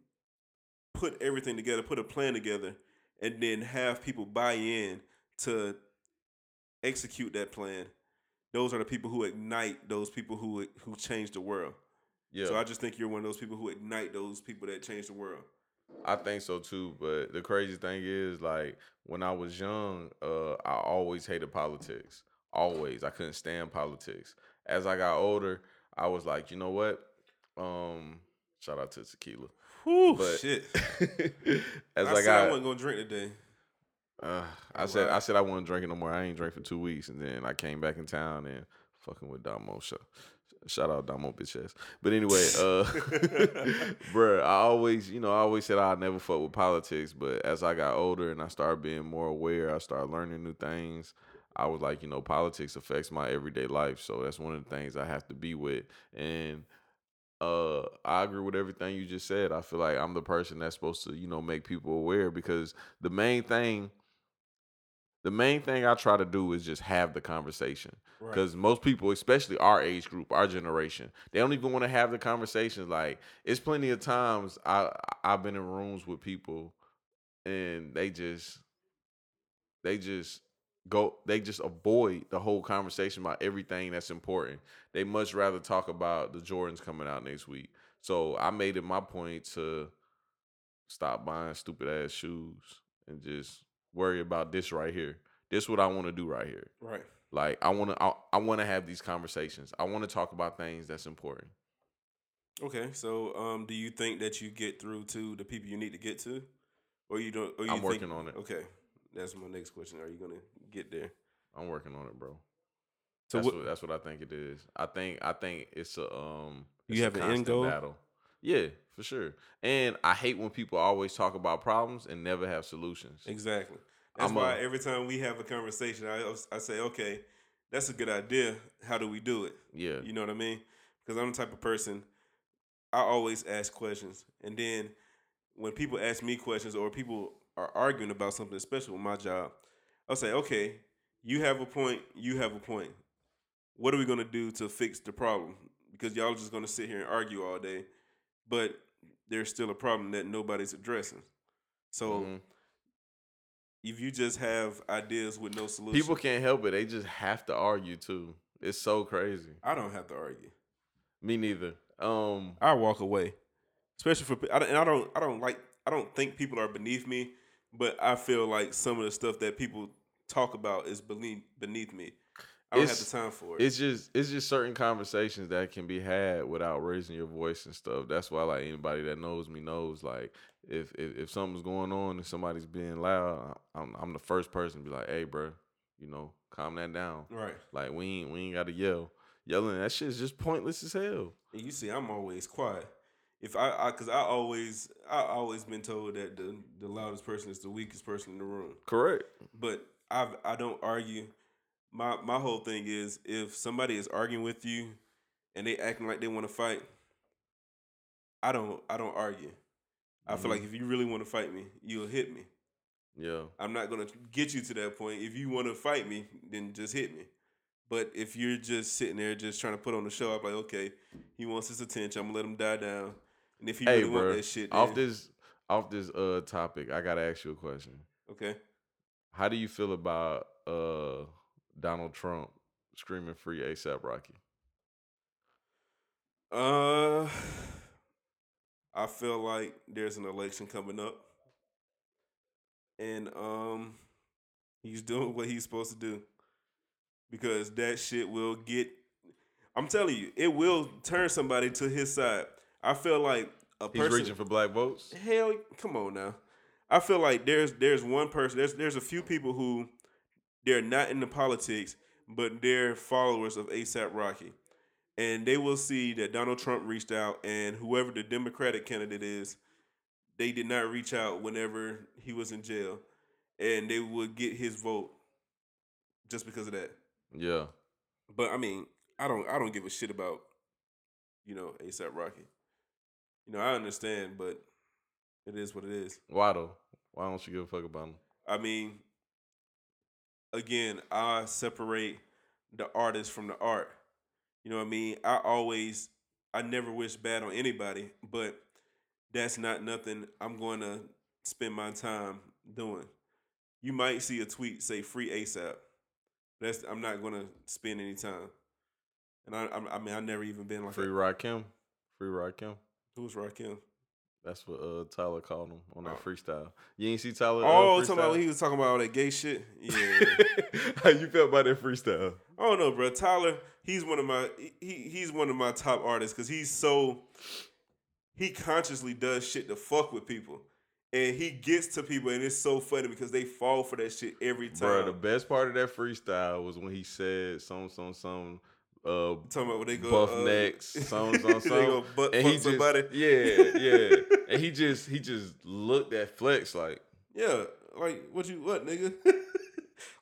put everything together, put a plan together, and then have people buy in to execute that plan. Those are the people who ignite those people who who change the world. Yeah. So I just think you're one of those people who ignite those people that change the world. I think so too, but the crazy thing is, like when I was young, uh, I always hated politics. Always, I couldn't stand politics. As I got older, I was like, you know what? Um, shout out to tequila. Whew, But shit. as I, I, said I wasn't gonna drink today. uh, I Oh, said. I said I wasn't drinking no more. I ain't drank for two weeks, and then I came back in town and fucking with Damo. Show. Shout out Damo bitch ass. But anyway, uh, bruh, I always, you know, I always said I'd never fuck with politics. But as I got older and I started being more aware, I started learning new things. I was like, you know, politics affects my everyday life, so that's one of the things I have to be with. And uh, I agree with everything you just said. I feel like I'm the person that's supposed to, you know, make people aware because the main thing, the main thing I try to do is just have the conversation. Right. Because most people, especially our age group, our generation, they don't even want to have the conversations. Like, it's plenty of times I I've been in rooms with people, and they just, they just go, they just avoid the whole conversation about everything that's important. They much rather talk about the Jordans coming out next week. So I made it my point to stop buying stupid ass shoes and just worry about this right here. This what I want to do right here. Right. Like I want to, I, I want to have these conversations. I want to talk about things that's important. Okay. So, um, do you think that you get through to the people you need to get to, or you don't? Or you I'm think- working on it. Okay. That's my next question. Are you gonna get there? I'm working on it, bro. So that's what- what, that's what I think it is. I think I think it's a um. You it's a have an end goal? Battle. Yeah, for sure. And I hate when people always talk about problems and never have solutions. Exactly. That's I'm why a- every time we have a conversation, I I say, okay, that's a good idea. How do we do it? Yeah, You know what I mean? Because I'm the type of person I always ask questions, and then when people ask me questions or people are arguing about something, especially with my job, I'll say, okay, you have a point, you have a point. What are we gonna do to fix the problem? Because y'all just gonna sit here and argue all day, but there's still a problem that nobody's addressing. So Mhm. if you just have ideas with no solution, people can't help it. They just have to argue too. It's so crazy. I don't have to argue. Me neither. Um, I walk away, especially for I and I don't I don't like I don't think people are beneath me, but I feel like some of the stuff that people talk about is beneath beneath me. I don't have It's- the time for it. it's just it's just certain conversations that can be had without raising your voice and stuff. That's why like anybody that knows me knows like if if, if something's going on and somebody's being loud, I'm I'm the first person to be like, hey, bro, you know, calm that down. right. Like we ain't we ain't got to yell. Yelling that shit is just pointless as hell. And you see, I'm always quiet. If I, I, cause I always, I always been told that the the loudest person is the weakest person in the room. Correct. But I, I don't argue. My my whole thing is if somebody is arguing with you, and they acting like they want to fight, I don't, I don't argue. I feel Mhm. like if you really want to fight me, you'll hit me. Yeah. I'm not gonna get you to that point. If you want to fight me, then just hit me. But if you're just sitting there just trying to put on the show, I'm like, okay, he wants his attention. I'm gonna let him die down. And if he Hey, really want bro. that shit, Off then- this off this uh topic, I gotta ask you a question. okay. How do you feel about uh Donald Trump screaming free ASAP Rocky? Uh, I feel like there's an election coming up, and um, he's doing what he's supposed to do because that shit will get. I'm telling you, it will turn somebody to his side. I feel like a He's person. reaching for black votes. Hell, come on now. I feel like there's there's one person. There's there's a few people who they're not into politics, but they're followers of ASAP Rocky, and they will see that Donald Trump reached out, and whoever the Democratic candidate is, they did not reach out whenever he was in jail, and they would get his vote just because of that. Yeah. But I mean, I don't I don't give a shit about you know ASAP Rocky. You know, I understand, but it is what it is. Why though? Why don't you give a fuck about him? I mean, again, I separate the artist from the art. You know what I mean? I always, I never wish bad on anybody, but that's not nothing I'm going to spend my time doing. You might see a tweet say "free ASAP." That's I'm not going to spend any time. And I, I, I mean, I've never even been like Free Rakim. Free Rakim. who's Rakim? That's what uh, Tyler called him on that Oh. freestyle. You ain't see Tyler? uh, Oh, talking about when he was talking about all that gay shit. Yeah. How you felt about that freestyle? I don't know, bro. Tyler, he's one of my he he's one of my top artists because he's so he consciously does shit to fuck with people, and he gets to people, and it's so funny because they fall for that shit every time. Bro, the best part of that freestyle was when he said some some some uh talking about when they go buff uh, necks, they some. go butt and he just somebody. yeah yeah, and he just he just looked at Flex like Yeah, like what you what nigga?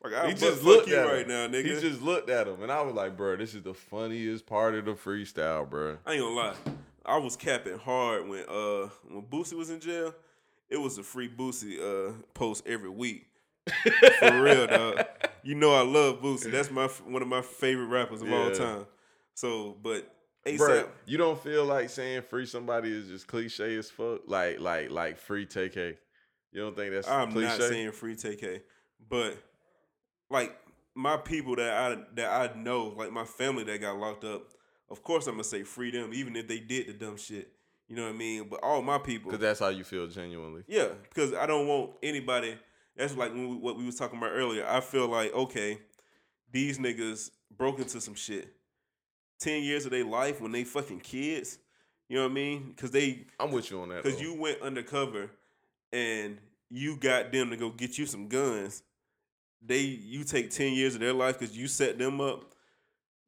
like I he just looked you at right him. now, nigga. He just looked at him, and I was like, bro, this is the funniest part of the freestyle, bro. I ain't gonna lie. I was capping hard when uh when Boosie was in jail. It was a free Boosie uh post every week. For real, dog. You know I love Boosie. That's my one of my favorite rappers of all time. So, but ASAP, you don't feel like saying free somebody is just cliche as fuck? Like like like free TK. You don't think that's I'm cliche? not saying free TK, but like my people that I that I know, like my family that got locked up. Of course, I'm gonna say free them, even if they did the dumb shit. You know what I mean? But all my people, Because that's how you feel genuinely. Yeah, because I don't want anybody. That's like when we, what we was talking about earlier. I feel like okay, these niggas broke into some shit. Ten years of their life when they fucking kids. You know what I mean? Because they I'm with you on that. because you went undercover and you got them to go get you some guns. They you take ten years of their life because you set them up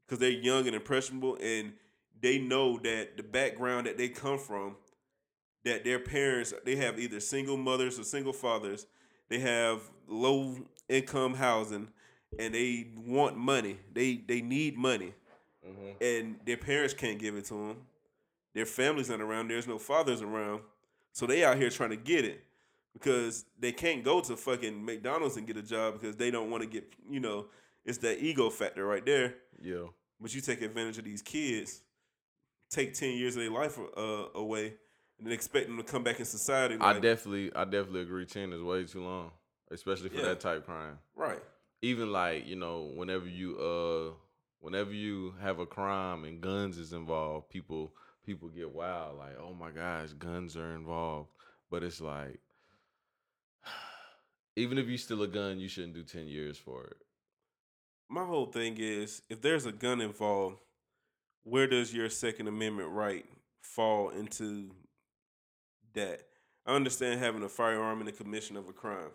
because they're young and impressionable and they know that the background that they come from, that their parents they have either single mothers or single fathers, they have low income housing, and they want money. They they need money, Mhm. and their parents can't give it to them. Their family's not around. There's no fathers around, so they out here trying to get it because they can't go to fucking McDonald's and get a job because they don't want to get you know it's that ego factor right there. Yeah. But you take advantage of these kids, take ten years of their life uh, away, and then expect them to come back in society. I definitely I definitely agree 10 is way too long. Especially for Yeah. that type crime. right. Even like, you know, whenever you uh whenever you have a crime and guns is involved, people people get wild, like, oh my gosh, guns are involved. But it's like even if you steal a gun, you shouldn't do 10 years for it. My whole thing is if there's a gun involved, where does your Second Amendment right fall into that? I understand having a firearm in the commission of a crime.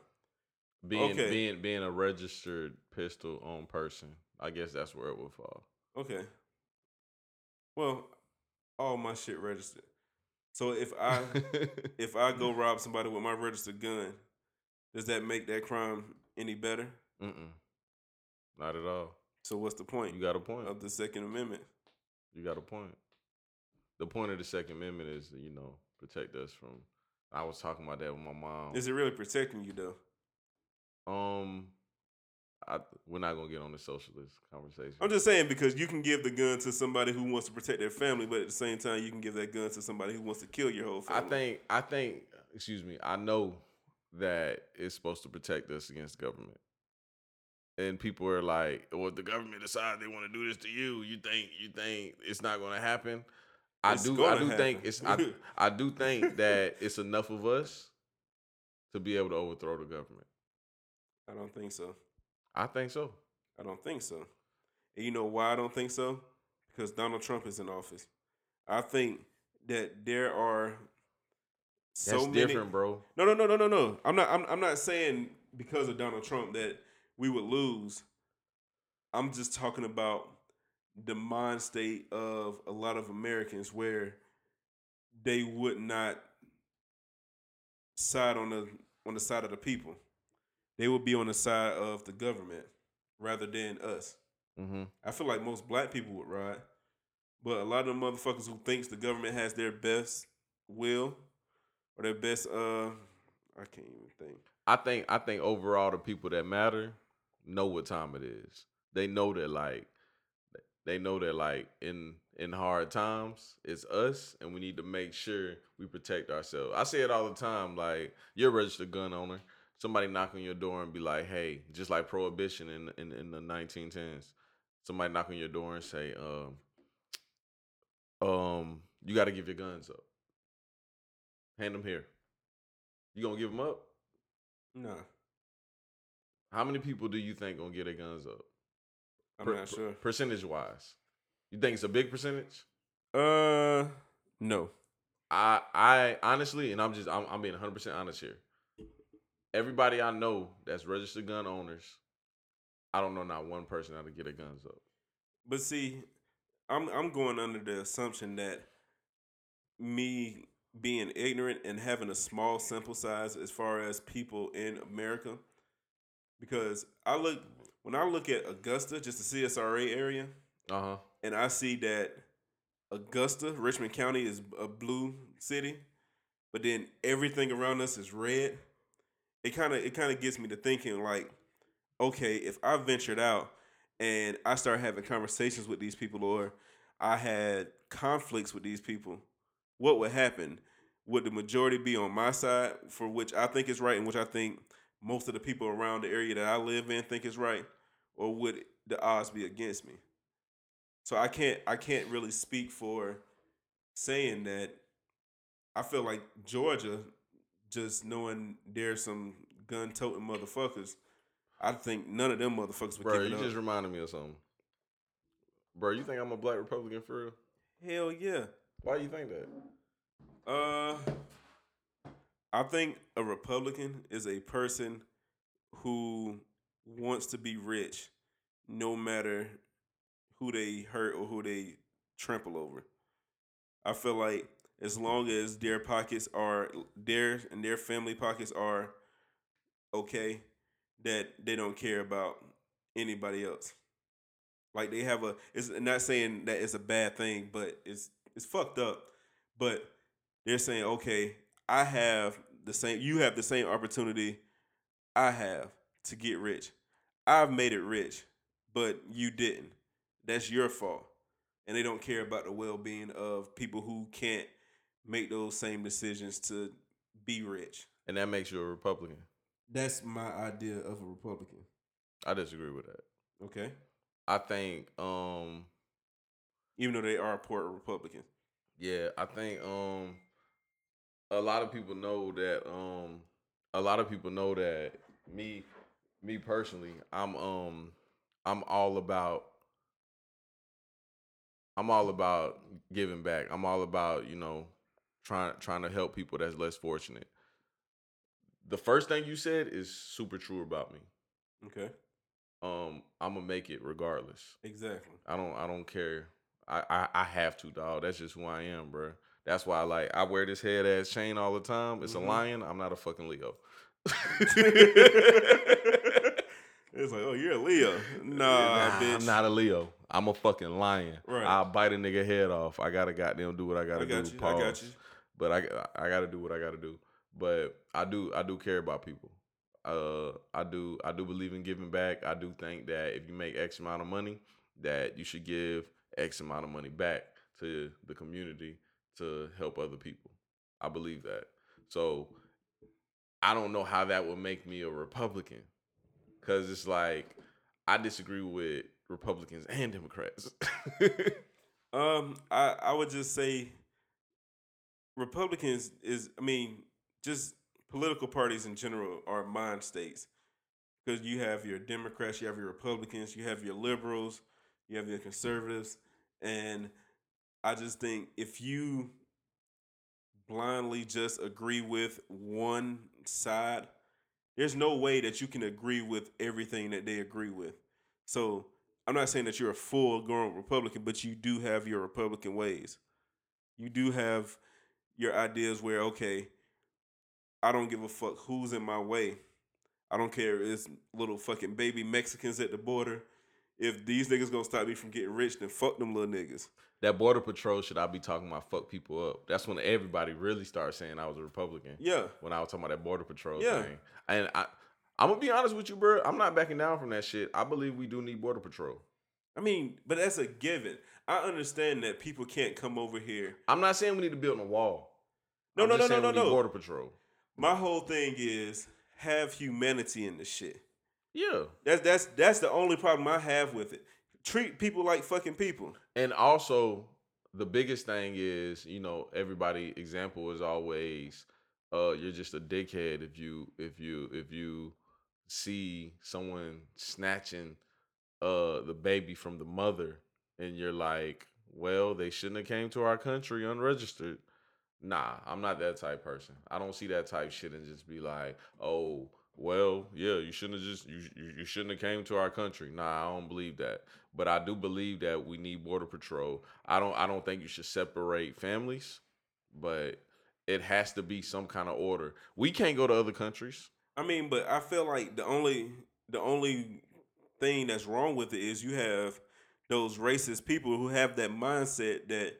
Being Okay. being being a registered pistol on person, I guess that's where it would fall. Okay. Well, all my shit registered. So if I if I go rob somebody with my registered gun, does that make that crime any better? Mm-mm. Not at all. So what's the point You got a point. of the Second Amendment? You got a point. The point of the Second Amendment is, you know, protect us from. I was talking about that with my mom. Is it really protecting you though? Um, I we're not gonna get on the socialist conversation. I'm just saying because you can give the gun to somebody who wants to protect their family, but at the same time you can give that gun to somebody who wants to kill your whole family. I think. I think. Excuse me. I know that it's supposed to protect us against government. And people are like, "Well, the government decides they want to do this to you, you think you think it's not going to happen?" I It's do. I do think it's. I, I do think that it's enough of us to be able to overthrow the government. I don't think so. I think so. I don't think so. And you know why I don't think so? Because Donald Trump is in office. I think that there are so That's many. different, bro. No, no, no, no, no, no. I'm not. I'm, I'm not saying because of Donald Trump that we would lose. I'm just talking about the mind state of a lot of Americans where they would not side on the on the side of the people. They would be on the side of the government rather than us. Mm-hmm. I feel like most black people would ride, but a lot of the motherfuckers who thinks the government has their best will or their best uh I can't even think. I think I think overall the people that matter know what time it is. They know that like they know that like in in hard times it's us and we need to make sure we protect ourselves. I say it all the time like you're a registered gun owner. Somebody knock on your door and be like, "Hey," just like prohibition in in, in the 1910s. Somebody knock on your door and say, um, um, you got to give your guns up. Hand them here. You gonna give them up? Nah, How many people do you think gonna get their guns up? I'm Per- not sure. Percentage wise, you think it's a big percentage? Uh, no. I I honestly, and I'm just I'm, I'm being 100 percent honest here. Everybody I know that's registered gun owners, I don't know not one person how to get their guns up. But see, I'm I'm going under the assumption that me being ignorant and having a small sample size as far as people in America, because I look when I look at Augusta, just the CSRA area, Uh huh. and I see that Augusta, Richmond County is a blue city, but then everything around us is red. It kind of it kind of gets me to thinking like, okay, if I ventured out and I start having conversations with these people or I had conflicts with these people, what would happen? Would the majority be on my side for which I think is right and which I think most of the people around the area that I live in think is right, or would the odds be against me? So I can't I can't really speak for saying that. I feel like Georgia, just knowing there's some gun toting motherfuckers, I think none of them motherfuckers would Bro, you it just reminded me of something. Bro, you think I'm a black Republican for real? Hell yeah. Why do you think that? Uh, I think a Republican is a person who wants to be rich, no matter who they hurt or who they trample over. I feel like as long as their pockets are their and their family pockets are okay, that they don't care about anybody else. Like they have a it's not saying that it's a bad thing, but it's it's fucked up. But they're saying, okay, I have the same you have the same opportunity I have to get rich. I've made it rich, but you didn't. That's your fault. And they don't care about the well being of people who can't make those same decisions to be rich. And that makes you a Republican. That's my idea of a Republican. I disagree with that. Okay. I think, um, Even though they are poor Republicans. yeah, I think um a lot of people know that um a lot of people know that me me personally, I'm um I'm all about I'm all about giving back. I'm all about, you know, trying trying to help people that's less fortunate. The first thing you said is super true about me. Okay. Um, I'm gonna make it regardless. Exactly. I don't I don't care. I, I I have to, dog. That's just who I am, bro. That's why I like I wear this head ass chain all the time. It's Mhm. a lion. I'm not a fucking Leo. It's like, oh, you're a Leo. Nah, Nah, bitch. I'm not a Leo. I'm a fucking lion. Right. I'll bite a nigga head off. I gotta goddamn do what I gotta I got do. you. I got you. But I I gotta do what I gotta do. But I do I do care about people. Uh, I do I do believe in giving back. I do think that if you make X amount of money, that you should give X amount of money back to the community to help other people. I believe that. So I don't know how that would make me a Republican. Cause it's like I disagree with Republicans and Democrats. Um, I I would just say Republicans is I mean just political parties in general are mind states because you have your Democrats, you have your Republicans, you have your liberals, you have your conservatives, and I just think if you blindly just agree with one side, there's no way that you can agree with everything that they agree with. So I'm not saying that you're a full grown Republican, but you do have your Republican ways. You do have your ideas where, okay, I don't give a fuck who's in my way. I don't care if it's little fucking baby Mexicans at the border. If these niggas gonna stop me from getting rich, then fuck them little niggas. That border patrol should I be talking about fuck people up? That's when everybody really started saying I was a Republican. Yeah. When I was talking about that border patrol Yeah. thing. And I I'm gonna be honest with you, bro. I'm not backing down from that shit. I believe we do need border patrol. I mean, but that's a given. I understand that people can't come over here. I'm not saying we need to build a wall. No, I'm no, no, no, we no, need no. Border patrol. My whole thing is have humanity in the shit. Yeah. That's that's that's the only problem I have with it. Treat people like fucking people. And also, the biggest thing is, you know, everybody example is always, uh, you're just a dickhead if you if you if you see someone snatching uh the baby from the mother and you're like, well, they shouldn't have came to our country unregistered. Nah, I'm not that type person. I don't see that type shit and just be like, oh, well, yeah, you shouldn't have just you you, shouldn't have came to our country. Nah, I don't believe that. But I do believe that we need border patrol. I don't I don't think you should separate families, but it has to be some kind of order. We can't go to other countries. I mean, but I feel like the only the only thing that's wrong with it is you have those racist people who have that mindset that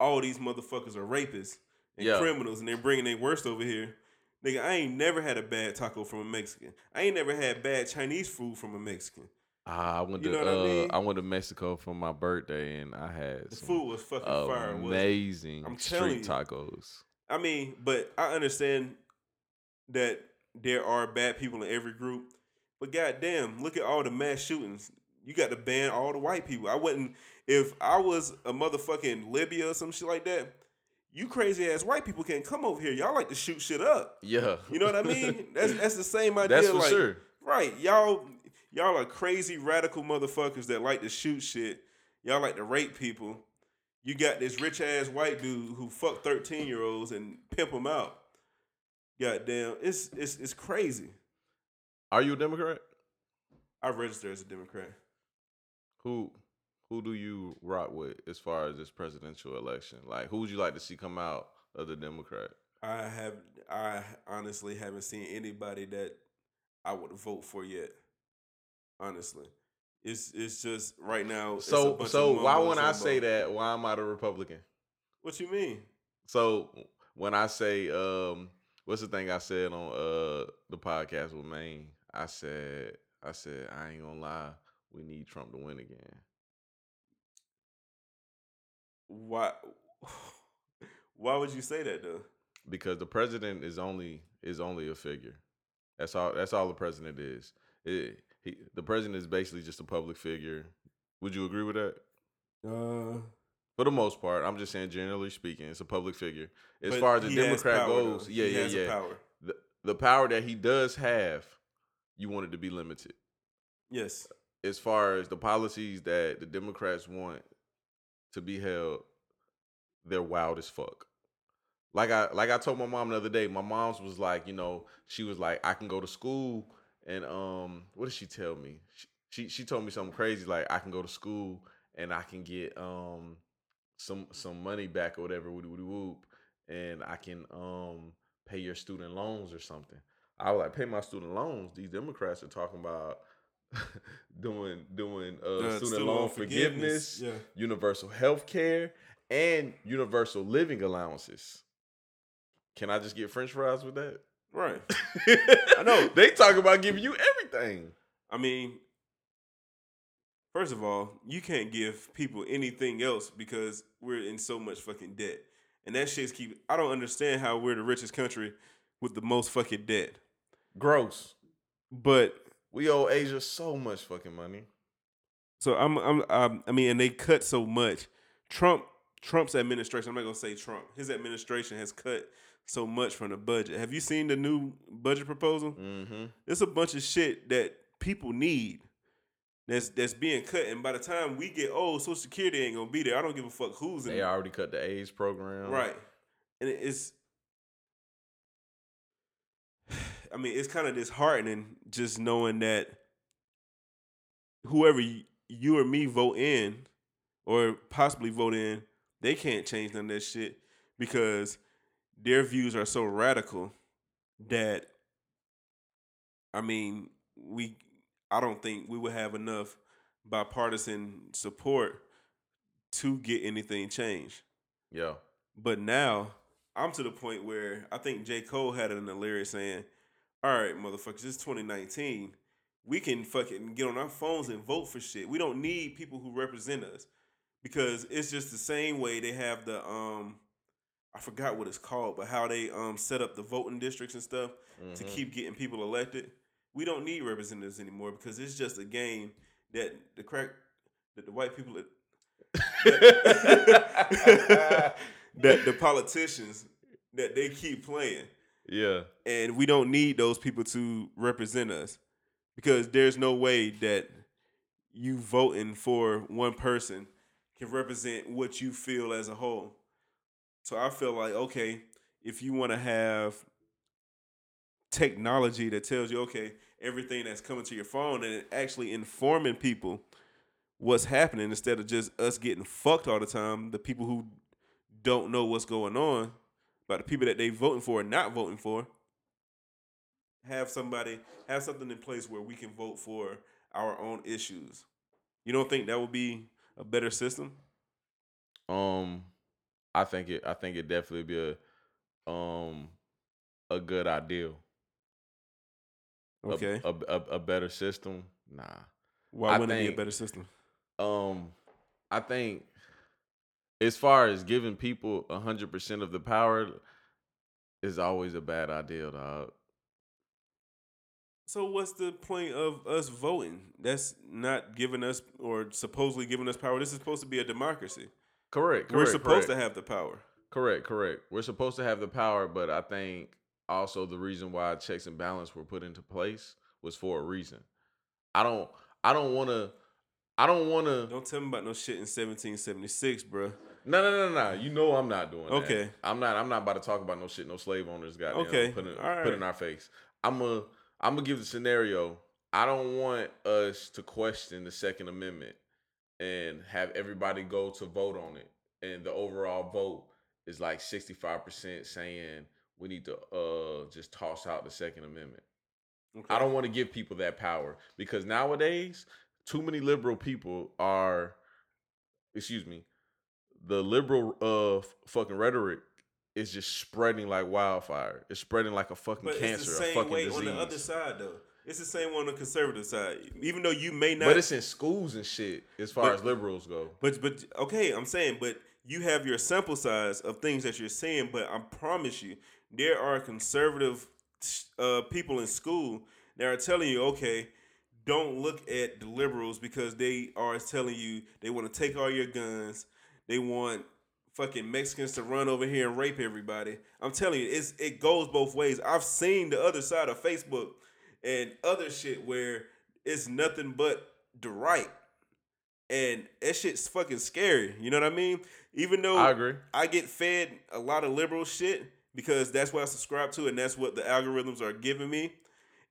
all these motherfuckers are rapists and Yeah. criminals and they're bringing their worst over here. Nigga, I ain't never had a bad taco from a Mexican. I ain't never had bad Chinese food from a Mexican. Ah, I went You to know what I uh, mean? I went to Mexico for my birthday and I had The some food was fucking fire. amazing I'm telling street you. tacos. I mean, but I understand that there are bad people in every group. But goddamn, look at all the mass shootings. You got to ban all the white people. I wouldn't if I was a motherfucking Libya or some shit like that. You crazy ass white people can't come over here. Y'all like to shoot shit up. Yeah. You know what I mean? That's that's the same idea. That's for like, sure. Right. Y'all y'all are crazy radical motherfuckers that like to shoot shit. Y'all like to rape people. You got this rich ass white dude who fuck 13 year olds and pimp them out. Goddamn, it's it's it's crazy. Are you a Democrat? I register as a Democrat. Who who do you rock with as far as this presidential election? Like who would you like to see come out of the Democrat? I have I honestly haven't seen anybody that I would vote for yet. Honestly. It's it's just right now. it's a So so why when I say that, why am I the Republican? What you mean? So when I say um what's the thing I said on uh the podcast with Maine? I said I said I ain't gonna lie, we need Trump to win again. Why? Why would you say that though? because the president is only is only a figure. That's all. That's all the president is. It, he, the president is basically just a public figure. Would you agree with that? Uh, For the most part, I'm just saying, generally speaking, it's a public figure. As far as the Democrat power, goes, though. yeah, He yeah, yeah. Power. The, the power that he does have, you want it to be limited. Yes. As far as the policies that the Democrats want to be held, they're wild as fuck. Like I like I told my mom the other day, my mom's was like, you know, she was like, I can go to school and um, what did she tell me? She she, she told me something crazy like I can go to school and I can get um some some money back or whatever, woody woody whoop, and I can um pay your student loans or something. I was like, pay my student loans. These Democrats are talking about doing doing uh, Uh, student, loan forgiveness, Yeah. universal health care, and universal living allowances. Can I just get French fries with that? Right. I know they talk about giving you everything. I mean, first of all, you can't give people anything else because we're in so much fucking debt, and that shit's keep. I don't understand how we're the richest country with the most fucking debt, Gross. but We owe Asia so much fucking money. So I'm, I'm, I'm, I mean, and they cut so much. Trump, Trump's administration. I'm not gonna say Trump. His administration has cut so much from the budget. Have you seen the new budget proposal? Mm-hmm. It's a bunch of shit that people need. that's that's being cut, and by the time we get old, Social Security ain't gonna be there. I don't give a fuck who's in They already cut the AIDS program. right, and it's. I mean, it's kind of disheartening just knowing that whoever you or me vote in, or possibly vote in, they can't change none of that shit because their views are so radical that I mean, we I don't think we would have enough bipartisan support to get anything changed. Yeah. But now I'm to the point where I think J. Cole had it in the lyrics saying, All right, motherfuckers, it's 2019. We can fucking get on our phones and vote for shit. We don't need people who represent us. Because it's just the same way they have the um I forgot what it's called, but how they um set up the voting districts and stuff to Mhm. keep getting people elected. We don't need representatives anymore because it's just a game that the crack that the white people that the politicians that they keep playing. Yeah. And we don't need those people to represent us because there's no way that you voting for one person can represent what you feel as a whole. So I feel like okay, if you want to have technology that tells you okay, everything that's coming to your phone and actually informing people what's happening instead of just us getting fucked all the time, the people who don't know what's going on, but the people that they voting for and not voting for, have somebody have something in place where we can vote for our own issues. You don't think that would be a better system? Um, I think it. I think it definitely be a, um, a good ideal. Okay. A, a, a better system. Nah. Why I wouldn't it be a better system? Um, I think as far as giving people hundred percent of the power is always a bad idea, dog. So what's the point of us voting? That's not giving us or supposedly giving us power. This is supposed to be a democracy. Correct. correct We're supposed correct. to have the power. Correct, correct. We're supposed to have the power, but I think also the reason why checks and balance were put into place was for a reason. I don't I don't want to I don't want to Don't tell me about no shit in 1776, bruh. No, no, no, no. You know I'm not doing that. Okay. I'm not I'm not about to talk about no shit no slave owners got Okay, put in, right. put in our face. I'm a I'm gonna give the scenario. I don't want us to question the second amendment and have everybody go to vote on it and the overall vote is like 65% saying we need to uh just toss out the second amendment. Okay. I don't want to give people that power because nowadays too many liberal people are excuse me the liberal uh fucking rhetoric is just spreading like wildfire. It's spreading like a fucking But cancer, it's the a fucking way disease. on the other side, though. It's the same on the conservative side. Even though you may not, but it's in schools and shit as far But- as liberals go. But but okay, I'm saying, but you have your sample size of things that you're saying. But I promise you, there are conservative uh, people in school that are telling you, okay, don't look at the liberals because they are telling you they want to take all your guns. They want fucking Mexicans to run over here and rape everybody. I'm telling you, it's it goes both ways. I've seen the other side of Facebook and other shit where it's nothing but the right and that shit's fucking scary. You know what I mean? Even though I agree. I get fed a lot of liberal shit because that's what I subscribe to and that's what the algorithms are giving me.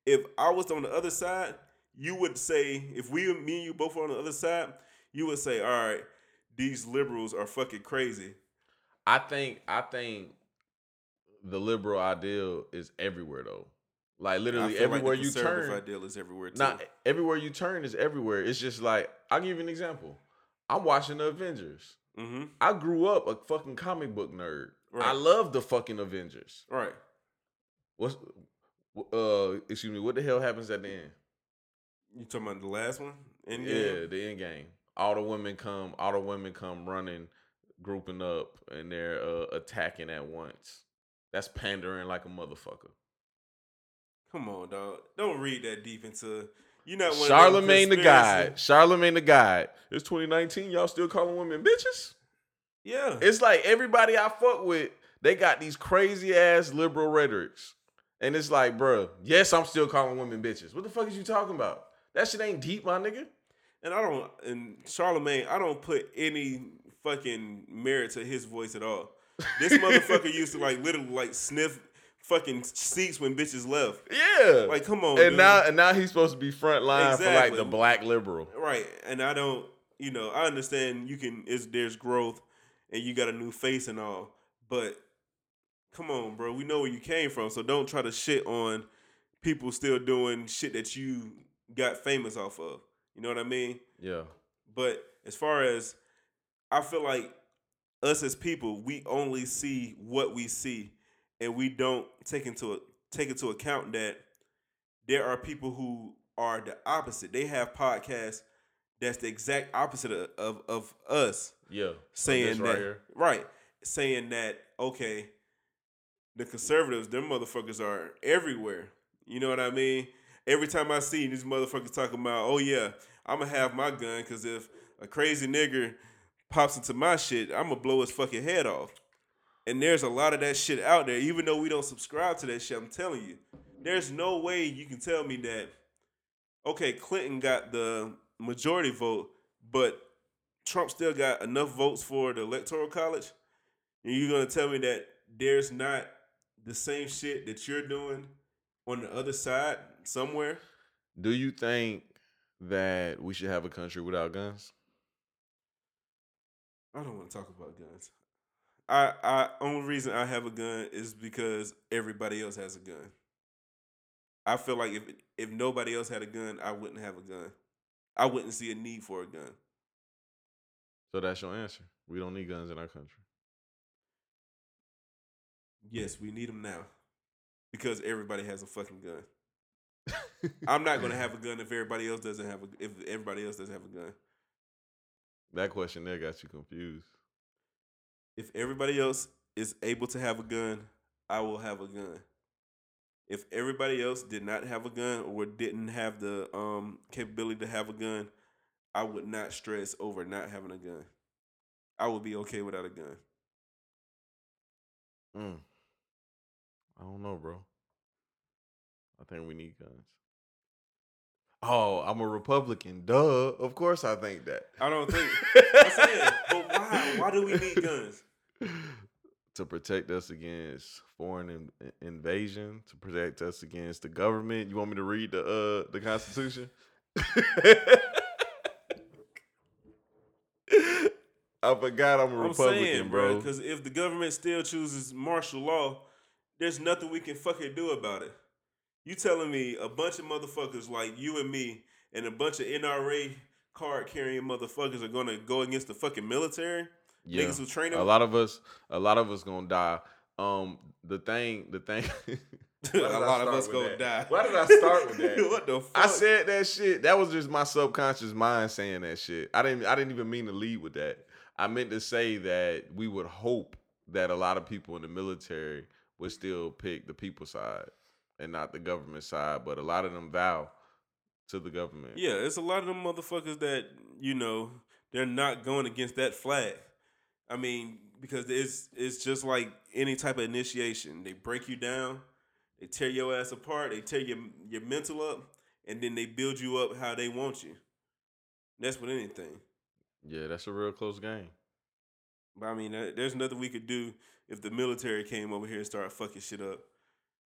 If I was on the other side, you would say, if we, me and you both were on the other side, you would say, all right, these liberals are fucking crazy. I think I think the liberal ideal is everywhere though. Like literally feel like the everywhere you turn. ideal is everywhere too. Not everywhere you turn is everywhere. It's just like I'll give you an example. I'm watching the Avengers. mm-hmm. I grew up a fucking comic book nerd. I love the fucking Avengers. Right. What's uh excuse me, what the hell happens at the end? You talking about the last one? Endgame? Yeah, the end game. All the women come, all the women come running, grouping up, and they're uh, attacking at once. That's pandering like a motherfucker. Come on, dog. Don't read that deep into. You're not one Charlamagne tha God. Charlamagne tha God. It's 2019. Y'all still calling women bitches? Yeah. It's like everybody I fuck with, they got these crazy ass liberal rhetorics. And it's like, bruh, yes, I'm still calling women bitches. What the fuck is you talking about? That shit ain't deep, my nigga. And I don't and Charlamagne, I don't put any fucking merit to his voice at all. This motherfucker used to like literally like sniff fucking seats when bitches left. Yeah. Like, come on. and dude. now and now he's supposed to be front line for like the black liberal. Right. And I don't, you know, I understand you can is there's growth and you got a new face and all, but come on, bro. We know where you came from, so don't try to shit on people still doing shit that you got famous off of. You know what I mean? Yeah. But as far as I feel like us as people, we only see what we see, and we don't take into take into account that there are people who are the opposite. They have podcasts that's the exact opposite of of, of us Yeah. saying that right here. right, saying that okay, the conservatives, them motherfuckers are everywhere. You know what I mean? Every time I see these motherfuckers talking about, oh yeah, I'm gonna have my gun because if a crazy nigger pops into my shit, I'm gonna blow his fucking head off. And there's a lot of that shit out there. Even though we don't subscribe to that shit, I'm telling you, there's no way you can tell me that. Okay, Clinton got the majority vote, but Trump still got enough votes for the electoral college. And you're gonna tell me that there's not the same shit that you're doing on the other side somewhere? Do you think that we should have a country without guns? I don't want to talk about guns. I I only reason I have a gun is because everybody else has a gun. I feel like if if nobody else had a gun, I wouldn't have a gun. I wouldn't see a need for a gun. So that's your answer. We don't need guns in our country. Yes, we need them now because everybody has a fucking gun. I'm not gonna have a gun if everybody else doesn't have a if everybody else doesn't have a gun. That question there got you confused. If everybody else is able to have a gun, I will have a gun. If everybody else did not have a gun or didn't have the um capability to have a gun, I would not stress over not having a gun. I would be okay without a gun. Mm. I don't know, bro. I think we need guns. Oh, I'm a Republican. Duh. Of course I think that. I don't think I'm saying, but why? Why do we need guns? to protect us against foreign in- invasion, to protect us against the government. You want me to read the uh the Constitution? I forgot I'm a I'm Republican, saying, bro. Because if the government still chooses martial law, there's nothing we can fucking do about it. You telling me a bunch of motherfuckers like you and me and a bunch of NRA card carrying motherfuckers are gonna go against the fucking military? yeah. Niggas who train them? a lot of us, a lot of us gonna die. Um, the thing, the thing. a Why did I lot of us gonna that? die. Why did I start with that? what the fuck? I said that shit. That was just my subconscious mind saying that shit. I didn't. I didn't even mean to lead with that. I meant to say that we would hope that a lot of people in the military would still pick the people side and not the government side. But a lot of them vow to the government. Yeah, it's a lot of them motherfuckers that you know they're not going against that flag. I mean, because it's it's just like any type of initiation. They break you down, they tear your ass apart, they tear your your mental up, and then they build you up how they want you. That's with anything. Yeah, that's a real close game. But I mean, there's nothing we could do if the military came over here and started fucking shit up.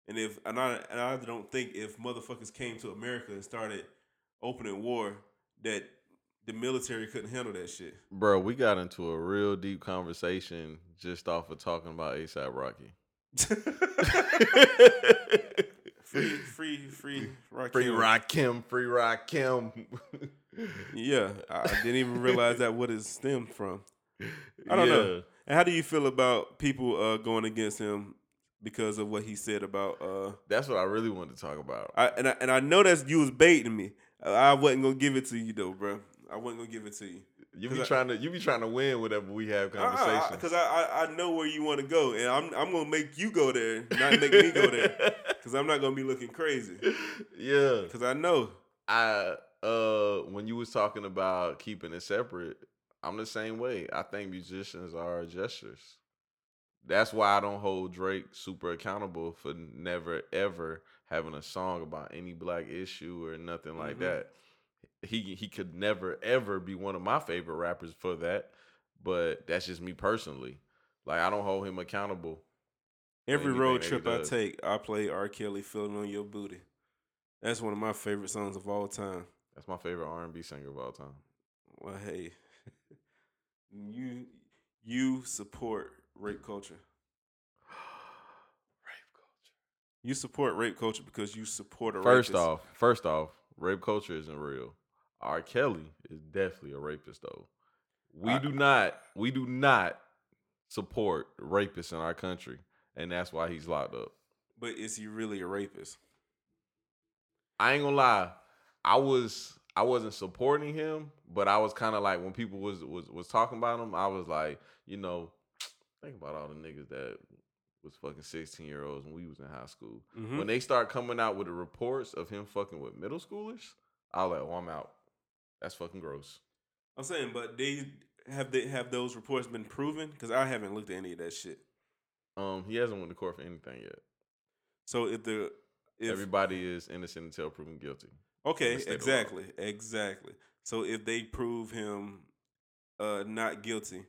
And if and I and I don't think if motherfuckers came to America and started opening war that the military couldn't handle that shit. Bro, we got into a real deep conversation just off of talking about ASAP Rocky. free, free, free, Rakim. Free Rakim, free Rakim. Yeah, I I didn't even realize that what it stemmed from. I don't know. And how do you feel about people uh, going against him because of what he said about? Uh, That's what I really wanted to talk about. I and I and I know that's you was baiting me. I, I wasn't gonna give it to you though, bro. I wasn't gonna give it to you. You be I- trying to you be trying to win whatever we have conversation. Because I, I I know where you want to go, and I'm I'm gonna make you go there, not make me go there. Because I'm not gonna be looking crazy. yeah. Because I know. I uh when you was talking about keeping it separate, I'm the same way. I think musicians are gestures. That's why I don't hold Drake super accountable for never ever having a song about any black issue or nothing like Mhm. that. he he could never ever be one of my favorite rappers for that. But that's just me personally. Like I don't hold him accountable. Every road trip I take, I play R. Kelly "Feeling on Your Booty." That's one of my favorite songs of all time. That's my favorite R and B singer of all time. Well, hey, you you support rape culture. Rape culture. You support rape culture because you support a First rapist. off, first off, rape culture isn't real. R. Kelly is definitely a rapist though. We I- do not we do not support rapists in our country, and that's why he's locked up. but is he really a rapist? I ain't gonna lie, I was I wasn't supporting him, but I was kind of like when people was was was talking about him, I was like, you know, think about all the niggas that was fucking sixteen year olds when we was in high school. Mhm. When they start coming out with the reports of him fucking with middle schoolers, I like, oh, I'm out. That's fucking gross. I'm saying, but they have they have those reports been proven? Because I haven't looked at any of that shit. Um, he hasn't went to court for anything yet. So if the if Everybody is innocent until proven guilty. okay, the state of law. exactly, exactly. So if they prove him uh not guilty,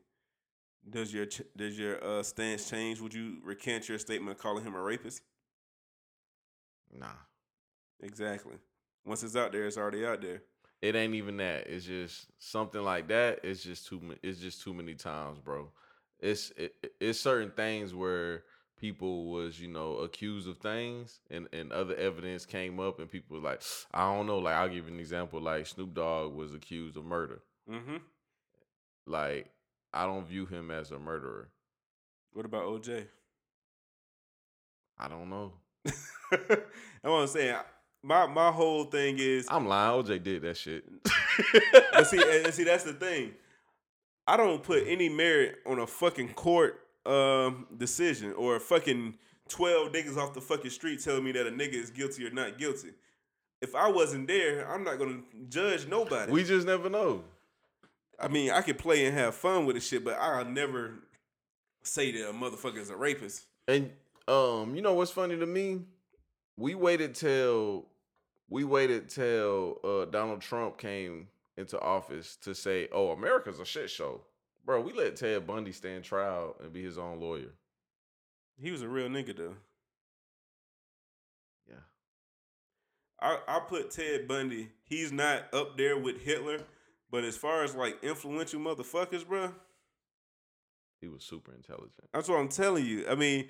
does your ch- does your uh stance change? Would you recant your statement calling him a rapist? Nah. Exactly. Once it's out there, it's already out there. it ain't even that. It's just something like that. It's just too. It's just too many times, bro. It's it, it- it's certain things where people was you know accused of things and and other evidence came up and people were like I don't know. Like I'll give you an example. Like Snoop Dogg was accused of murder. Mm-hmm. Like I don't view him as a murderer. What about OJ? I don't know. That's what I'm saying. My my whole thing is I'm lying. OJ did that shit. but see, and see, that's the thing. I don't put any merit on a fucking court um, decision or a fucking twelve niggas off the fucking street telling me that a nigga is guilty or not guilty. If I wasn't there, I'm not gonna judge nobody. we just never know. I mean, I could play and have fun with the shit, but I'll never say that a motherfucker is a rapist. And um, you know what's funny to me? We waited till we waited till uh Donald Trump came into office to say, "Oh, America's a shit show." Bro, we let Ted Bundy stand trial and be his own lawyer. He was a real nigga though. Yeah. I, I put Ted Bundy. He's not up there with Hitler, but as far as like influential motherfuckers, bro, He was super intelligent. that's what I'm telling you. I mean,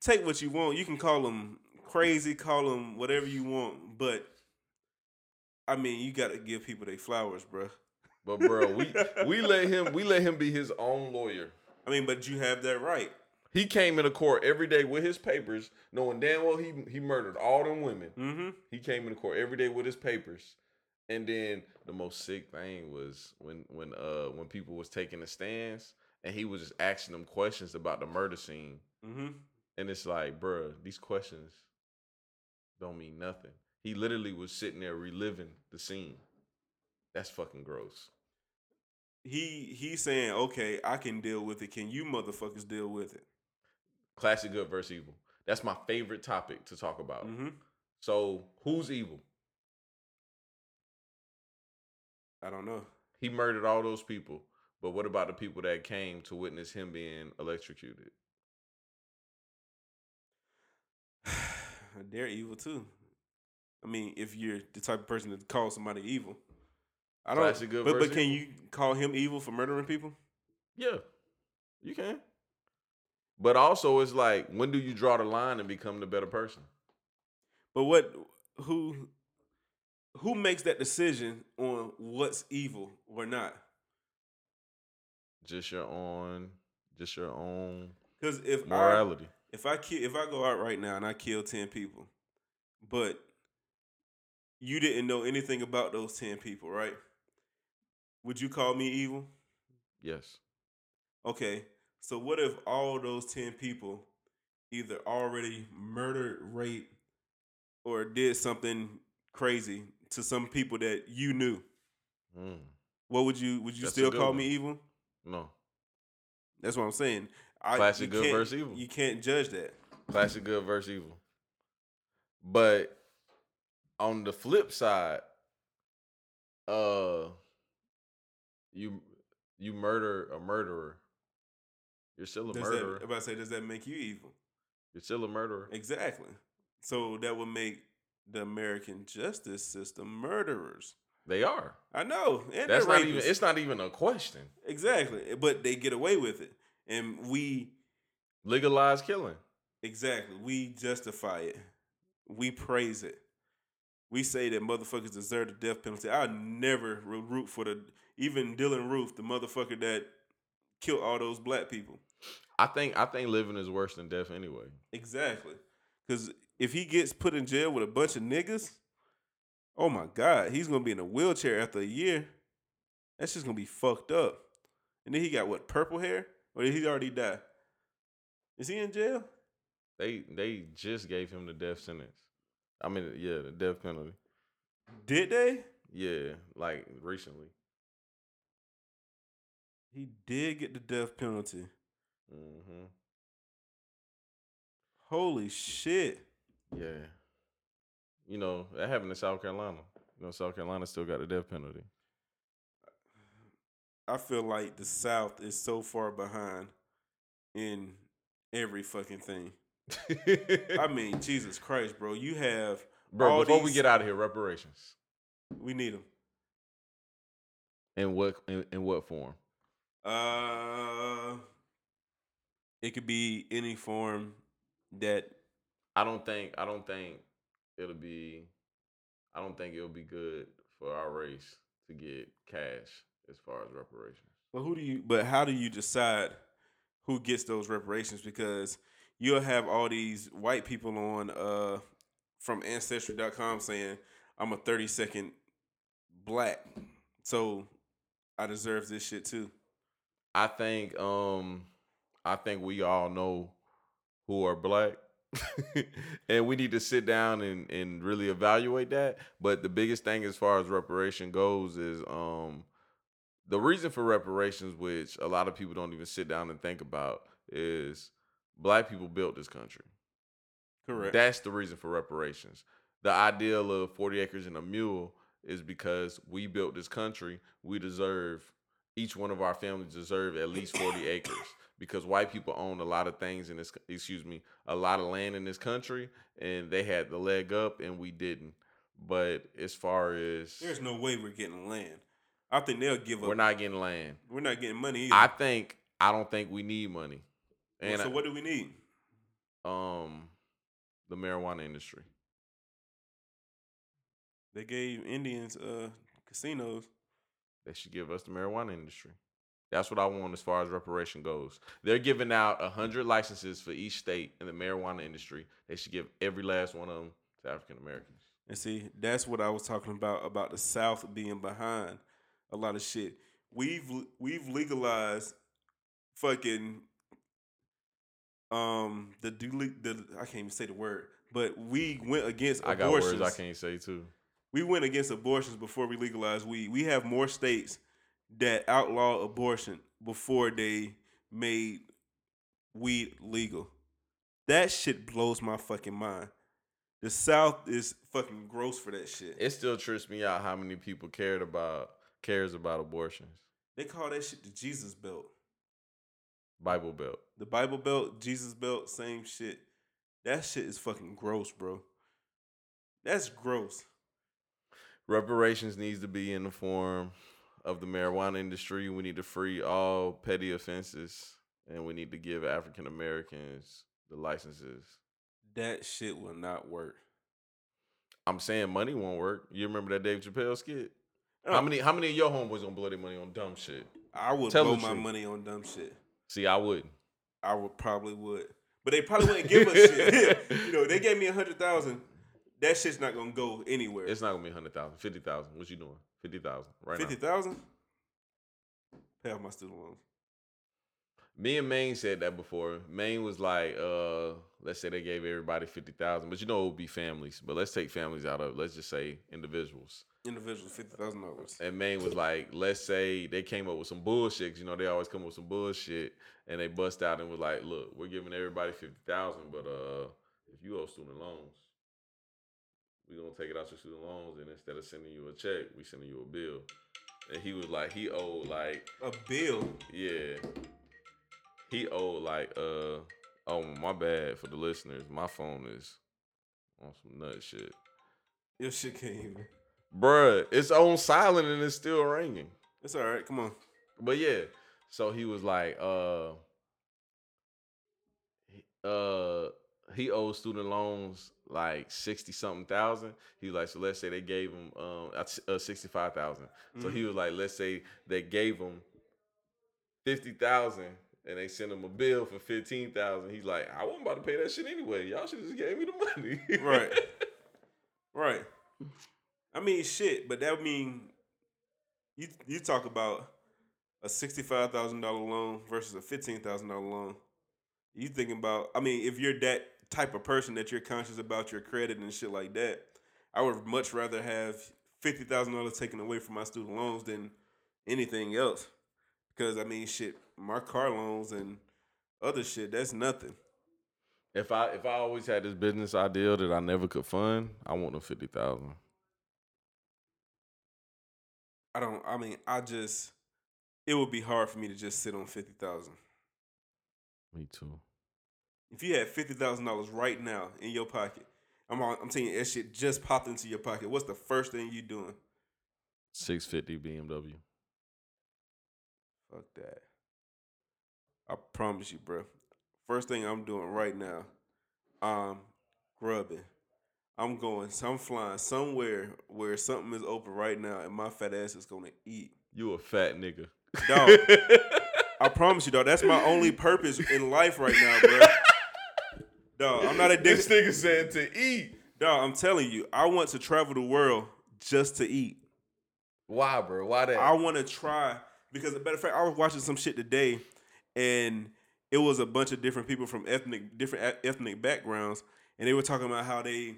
take what you want. You can call him crazy, call him whatever you want, but I mean, you got to give people their flowers, bro. But bro, we we let him we let him be his own lawyer. I mean, but you have that right. He came into court every day with his papers, knowing damn well he he murdered all them women. Mm-hmm. He came into court every day with his papers. And then the most sick thing was when when uh when people was taking the stands and he was just asking them questions about the murder scene. Mm-hmm. And it's like, bruh, these questions don't mean nothing. He literally was sitting there reliving the scene. That's fucking gross. He he's saying, okay, I can deal with it. Can you motherfuckers deal with it? Classic good versus evil. That's my favorite topic to talk about. Mm-hmm. So who's evil? I don't know. He murdered all those people. But what about the people that came to witness him being electrocuted? They're evil too. I mean, if you're the type of person that calls somebody evil, I don't. Classic good but but can you call him evil for murdering people? Yeah, you can. But also, it's like, when do you draw the line and become the better person? But what? Who? Who makes that decision on what's evil or not? Just your own, just your own Because if I morality. if I kill if I go out right now and I kill ten people, but you didn't know anything about those ten people, right? Would you call me evil? yes. Okay, so what if all those 10 people either already murdered, raped, or did something crazy to some people that you knew? Mm, What would you would you That's still call one. me evil? no. That's what I'm saying. I, Classic good versus evil. You can't judge that. Classic good versus evil. But on the flip side, uh, you you murder a murderer, you're still a Does murderer. that, about to say, does that make you evil? You're still a murderer. Exactly. So that would make the American justice system murderers. They are. I know. And That's not even. It's not even a question. exactly. Eh, but they get away with it. And we legalize killing. exactly we justify it. We praise it. We say that motherfuckers deserve the death penalty. I never root for the even Dylann Roof, the motherfucker that killed all those black people. I think. I think living is worse than death anyway. Exactly. Because if he gets put in jail with a bunch of niggas, oh my God, he's gonna be in a wheelchair after a year. That's just gonna be fucked up. And then he got what, purple hair? Or did he already die? Is he in jail? They they just gave him the death sentence. I mean, yeah, the death penalty. Did they? Yeah, like recently. He did get the death penalty. hmm Holy shit. Yeah. You know that happened in South Carolina. You know, South Carolina still got the death penalty. I feel like the South is so far behind in every fucking thing. I mean, Jesus Christ, bro. You have Bro, before we get out of here, reparations. we need them. In what in, in what form? Uh, it could be any form that I don't think I don't think it'll be I don't think it'll be good for our race to get cash as far as reparations. But who do you? But how do you decide who gets those reparations? Because you'll have all these white people on uh from Ancestry.com saying I'm a 30 second black, so I deserve this shit too. I think um I think we all know who are black. and we need to sit down and, and really evaluate that. But the biggest thing as far as reparation goes is um the reason for reparations, which a lot of people don't even sit down and think about, is black people built this country. Correct. That's the reason for reparations. The ideal of 40 acres and a mule is because we built this country. We deserve, each one of our families deserve at least 40 acres because white people own a lot of things in this, excuse me, a lot of land in this country and they had the leg up and we didn't. But as far as There's no way we're getting land. I think they'll give up. we're not getting land, We're not getting money either. I think, I don't think we need money. Well, And so what do we need? um, the marijuana industry. They gave Indians uh casinos. They should give us the marijuana industry. That's what I want as far as reparation goes. They're giving out hundred licenses for each state in the marijuana industry. They should give every last one of them to African Americans. And see, that's what I was talking about about the South being behind a lot of shit. We've we've legalized fucking um the duly the I can't even say the word, but we went against I got words I can't say too. We went against abortions before we legalized weed. We have more states that outlaw abortion before they made weed legal. That shit blows my fucking mind. The South is fucking gross for that shit. It still trips me out how many people cared about cares about abortions. They call that shit the Jesus belt. Bible Belt. The Bible belt, Jesus belt, same shit. That shit is fucking gross, bro. That's gross. Reparations needs to be in the form of the marijuana industry. We need to free all petty offenses, and we need to give African Americans the licenses. That shit will not work. I'm saying money won't work. You remember that Dave Chappelle skit? Uh, How many how many of your homeboys gonna blow their money on dumb shit? I would Tell blow my truth. money on dumb shit. See, I wouldn't. I would probably would. But they probably wouldn't give us shit. you know, they gave me a hundred thousand. That shit's not gonna go anywhere. It's not gonna be a hundred thousand, fifty thousand. What you doing? Fifty thousand right Fifty now. thousand? Pay off my student loans. Me and Maine said that before. Maine was like, uh, let's say they gave everybody fifty thousand, but you know it would be families. But let's take families out of it. Let's just say individuals. Individuals, fifty thousand dollars. And Maine was like, let's say they came up with some bullshit. 'cause You know, they always come up with some bullshit, and they bust out and was like, look, we're giving everybody fifty thousand, but uh, if you owe student loans, we gonna take it out your student loans, and instead of sending you a check, we sending you a bill. And he was like, he owed like A bill. yeah, he owed like uh oh my bad for the listeners, my phone is on some nut shit, Your shit can't even. bruh. It's on silent and it's still ringing. It's all right. Come on. But yeah, so he was like, uh, uh, he owed student loans like sixty something thousand. He was like, so let's say they gave him um uh, sixty five thousand. So he was like, let's say they gave him fifty thousand. And they sent him a bill for fifteen thousand. He's like, I wasn't about to pay that shit anyway. Y'all should just gave me the money. Right. Right. I mean, shit, but that mean you you talk about a sixty five thousand dollar loan versus a fifteen thousand dollar loan. You thinking about? I mean, if you're that type of person that you're conscious about your credit and shit like that, I would much rather have fifty thousand dollars taken away from my student loans than anything else. Because I mean, shit, my car loans and other shit, that's nothing. If I if I always had this business idea that I never could fund, I want the fifty thousand. I don't. I mean, I just. It would be hard for me to just sit on fifty thousand. Me too. If you had fifty thousand dollars right now in your pocket, I'm on, I'm telling you, that shit just popped into your pocket. What's the first thing you doing? Six fifty BMW. Fuck that. I promise you, bro. First thing I'm doing right now, I'm grubbing. I'm going. I'm flying somewhere where something is open right now, and my fat ass is gonna eat. You a fat nigga. Dog. I promise you, dog. That's my only purpose in life right now, bro. Dog, I'm not this addicted. nigga said to eat. Dog, I'm telling you, I want to travel the world just to eat. Why, bro? Why that? I want to try because, a matter of fact, I was watching some shit today, and it was a bunch of different people from ethnic different ethnic backgrounds, and they were talking about how they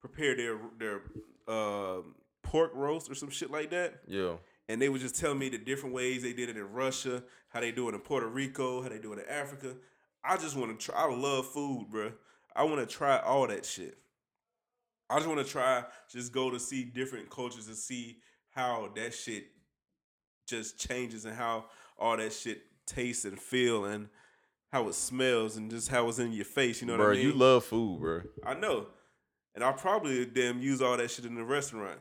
prepare their their uh, pork roast or some shit like that. yeah. And they would just tell me the different ways they did it in Russia, how they do it in Puerto Rico, how they do it in Africa. I just want to try. I love food, bro. I want to try all that shit. I just want to try, just go to see different cultures and see how that shit just changes and how all that shit tastes and feel and how it smells and just how it's in your face. You know bro, what I mean? Bro, you love food, bro. I know. And I'll probably damn use all that shit in the restaurant.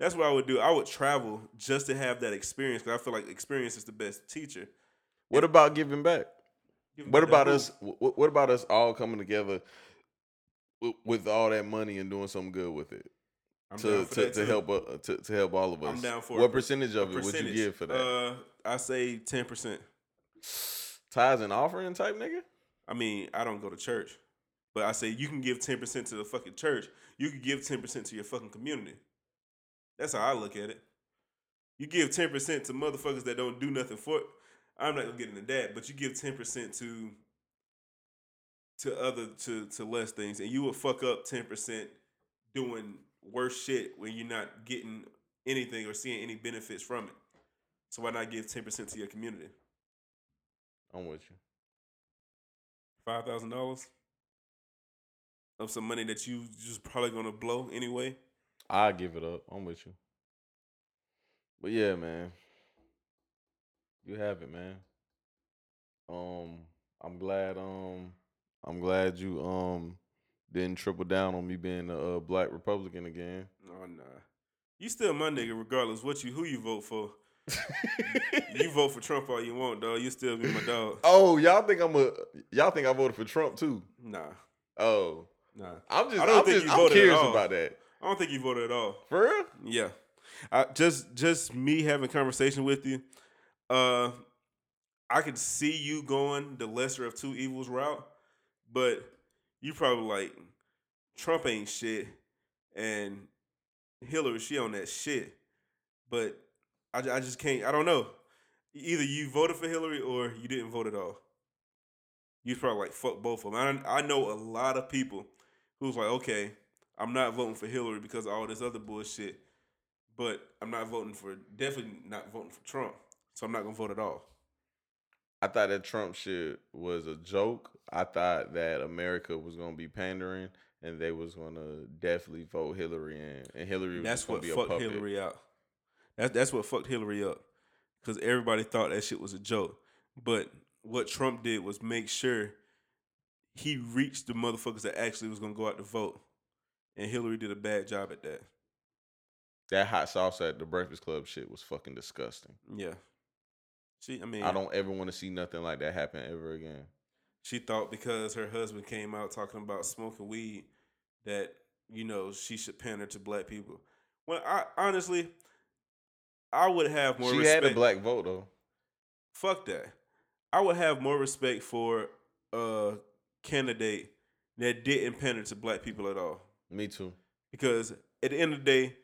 That's what I would do. I would travel just to have that experience because I feel like experience is the best teacher. What about giving back? Give me What about us? wh- What about us all coming together with, with all that money and doing something good with it I'm to to, to help uh, to, to help all of us? I'm down for what percentage of it would you give for that? Uh, I say ten percent. Tithes and offering type nigga. I mean, I don't go to church, but I say you can give ten percent to the fucking church. You can give ten percent to your fucking community. That's how I look at it. You give ten percent to motherfuckers that don't do nothing for. it. I'm not gonna get into that, but you give ten percent to to other to to less things, and you will fuck up ten percent doing worse shit when you're not getting anything or seeing any benefits from it. So why not give ten percent to your community? I'm with you. five thousand dollars of some money that you just probably gonna blow anyway. I give it up. I'm with you. But yeah, man. You have it, man. Um, I'm glad. Um, I'm glad you um didn't triple down on me being a uh, black Republican again. Oh nah, you still my nigga regardless what you who you vote for. You vote for Trump all you want, dog. You still be my dog. oh, y'all think I'm a y'all think I voted for Trump too? Nah, Oh, nah. I'm just I don't I'm think just you I'm voted at curious about that. I don't think you voted at all. For real? Yeah, I, just just me having conversation with you. Uh, I could see you going the lesser of two evils route, but you probably like Trump ain't shit, and Hillary she on that shit. But I, I just can't. I don't know. Either you voted for Hillary or you didn't vote at all. You probably like fuck both of them. I, I know a lot of people who's like, okay, I'm not voting for Hillary because of all this other bullshit, but I'm not voting for definitely not voting for Trump. So I'm not gonna vote at all. I thought that Trump shit was a joke. I thought that America was gonna be pandering and they was gonna definitely vote Hillary in, and Hillary was That's gonna what be a fucked. Hillary out. That's that's what fucked Hillary up. Cause everybody thought that shit was a joke. But what Trump did was make sure he reached the motherfuckers that actually was gonna go out to vote. And Hillary did a bad job at that. That hot sauce at the Breakfast Club shit was fucking disgusting. Yeah. She I mean I don't ever want to see nothing like that happen ever again. she thought because her husband came out talking about smoking weed that, you know, she should pander to black people. Well, I honestly I would have more she respect. had a black vote though. Fuck that. I would have more respect for a candidate that didn't pander to black people at all. Me too. Because at the end of the day,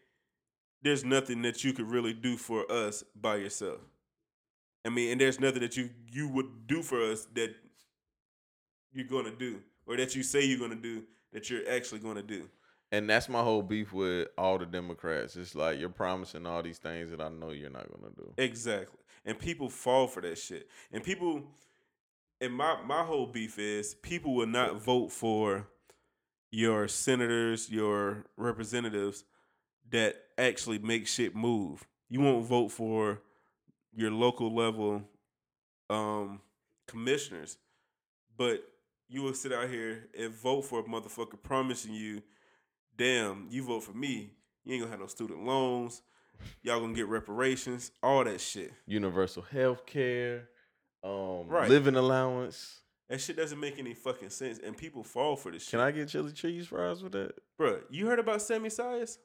there's nothing that you could really do for us by yourself. I mean, and there's nothing that you you would do for us that you're gonna do, or that you say you're gonna do that you're actually gonna do. And that's my whole beef with all the Democrats. It's like you're promising all these things that I know you're not gonna do. Exactly. And people fall for that shit. And people and my my whole beef is people will not vote for your senators, your representatives that actually make shit move. You won't vote for your local level um commissioners, but you will sit out here and vote for a motherfucker promising you, damn, you vote for me, you ain't gonna have no student loans, y'all gonna get reparations, all that shit. Universal health care, um, Right. living allowance. That shit doesn't make any fucking sense, and people fall for this shit. Can I get chili cheese fries with that? Bruh, you heard about Sammie Sias?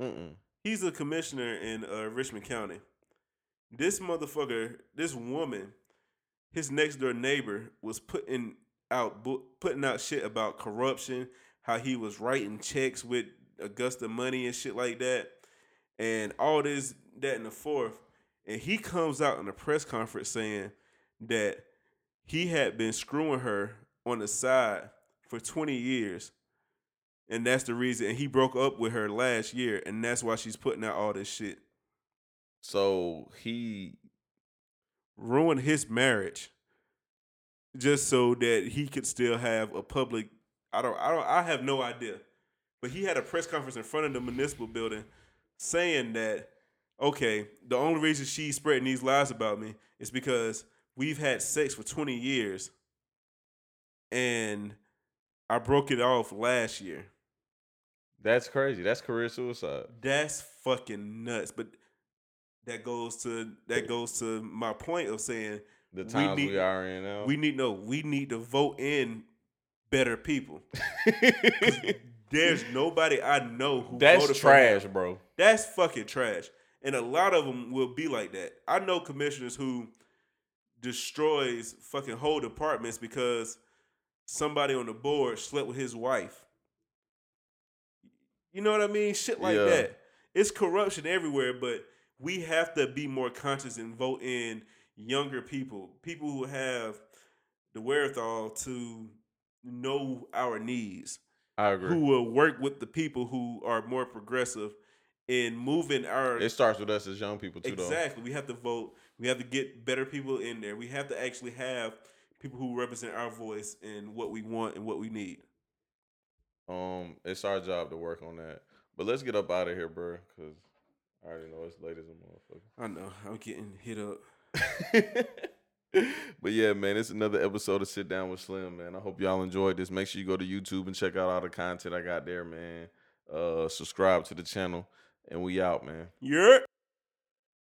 Mm-mm. He's a commissioner in uh, Richmond County. This motherfucker, this woman, his next door neighbor was putting out putting out shit about corruption, how he was writing checks with Augusta money and shit like that, and all this, that, and the fourth. And he comes out in a press conference saying that he had been screwing her on the side for 20 years. And that's the reason. And he broke up with her last year, and that's why she's putting out all this shit. So he Ruined his marriage just so that he could still have a public. I don't. I don't. I have no idea. But he had a press conference in front of the municipal building, saying that okay, the only reason she's spreading these lies about me is because we've had sex for twenty years, and I broke it off last year. that's crazy. That's career suicide. That's fucking nuts. But that goes to that goes to my point of saying The We times we, need- are in now. we need no we need to vote in better people. There's nobody I know who that's trash, bro. That's fucking trash. And a lot of them will be like that. I know commissioners who destroys fucking whole departments because somebody on the board slept with his wife. You know what I mean? Shit like Yeah. that. It's corruption everywhere, but we have to be more conscious and vote in younger people, people who have the wherewithal to know our needs I agree. who will work with the people who are more progressive in moving our it starts with us as young people too, exactly. We have to vote. We have to get better people in there. We have to actually have people who represent our voice and what we want and what we need. Um, it's our job to work on that. But let's get up out of here, bro, because I already know it's late as a motherfucker. I know I'm getting hit up. but yeah, man, it's another episode of Sit Down with Slim, man. I hope y'all enjoyed this. Make sure you go to YouTube and check out all the content I got there, man. Uh, subscribe to the channel, and we out, man. Yeah.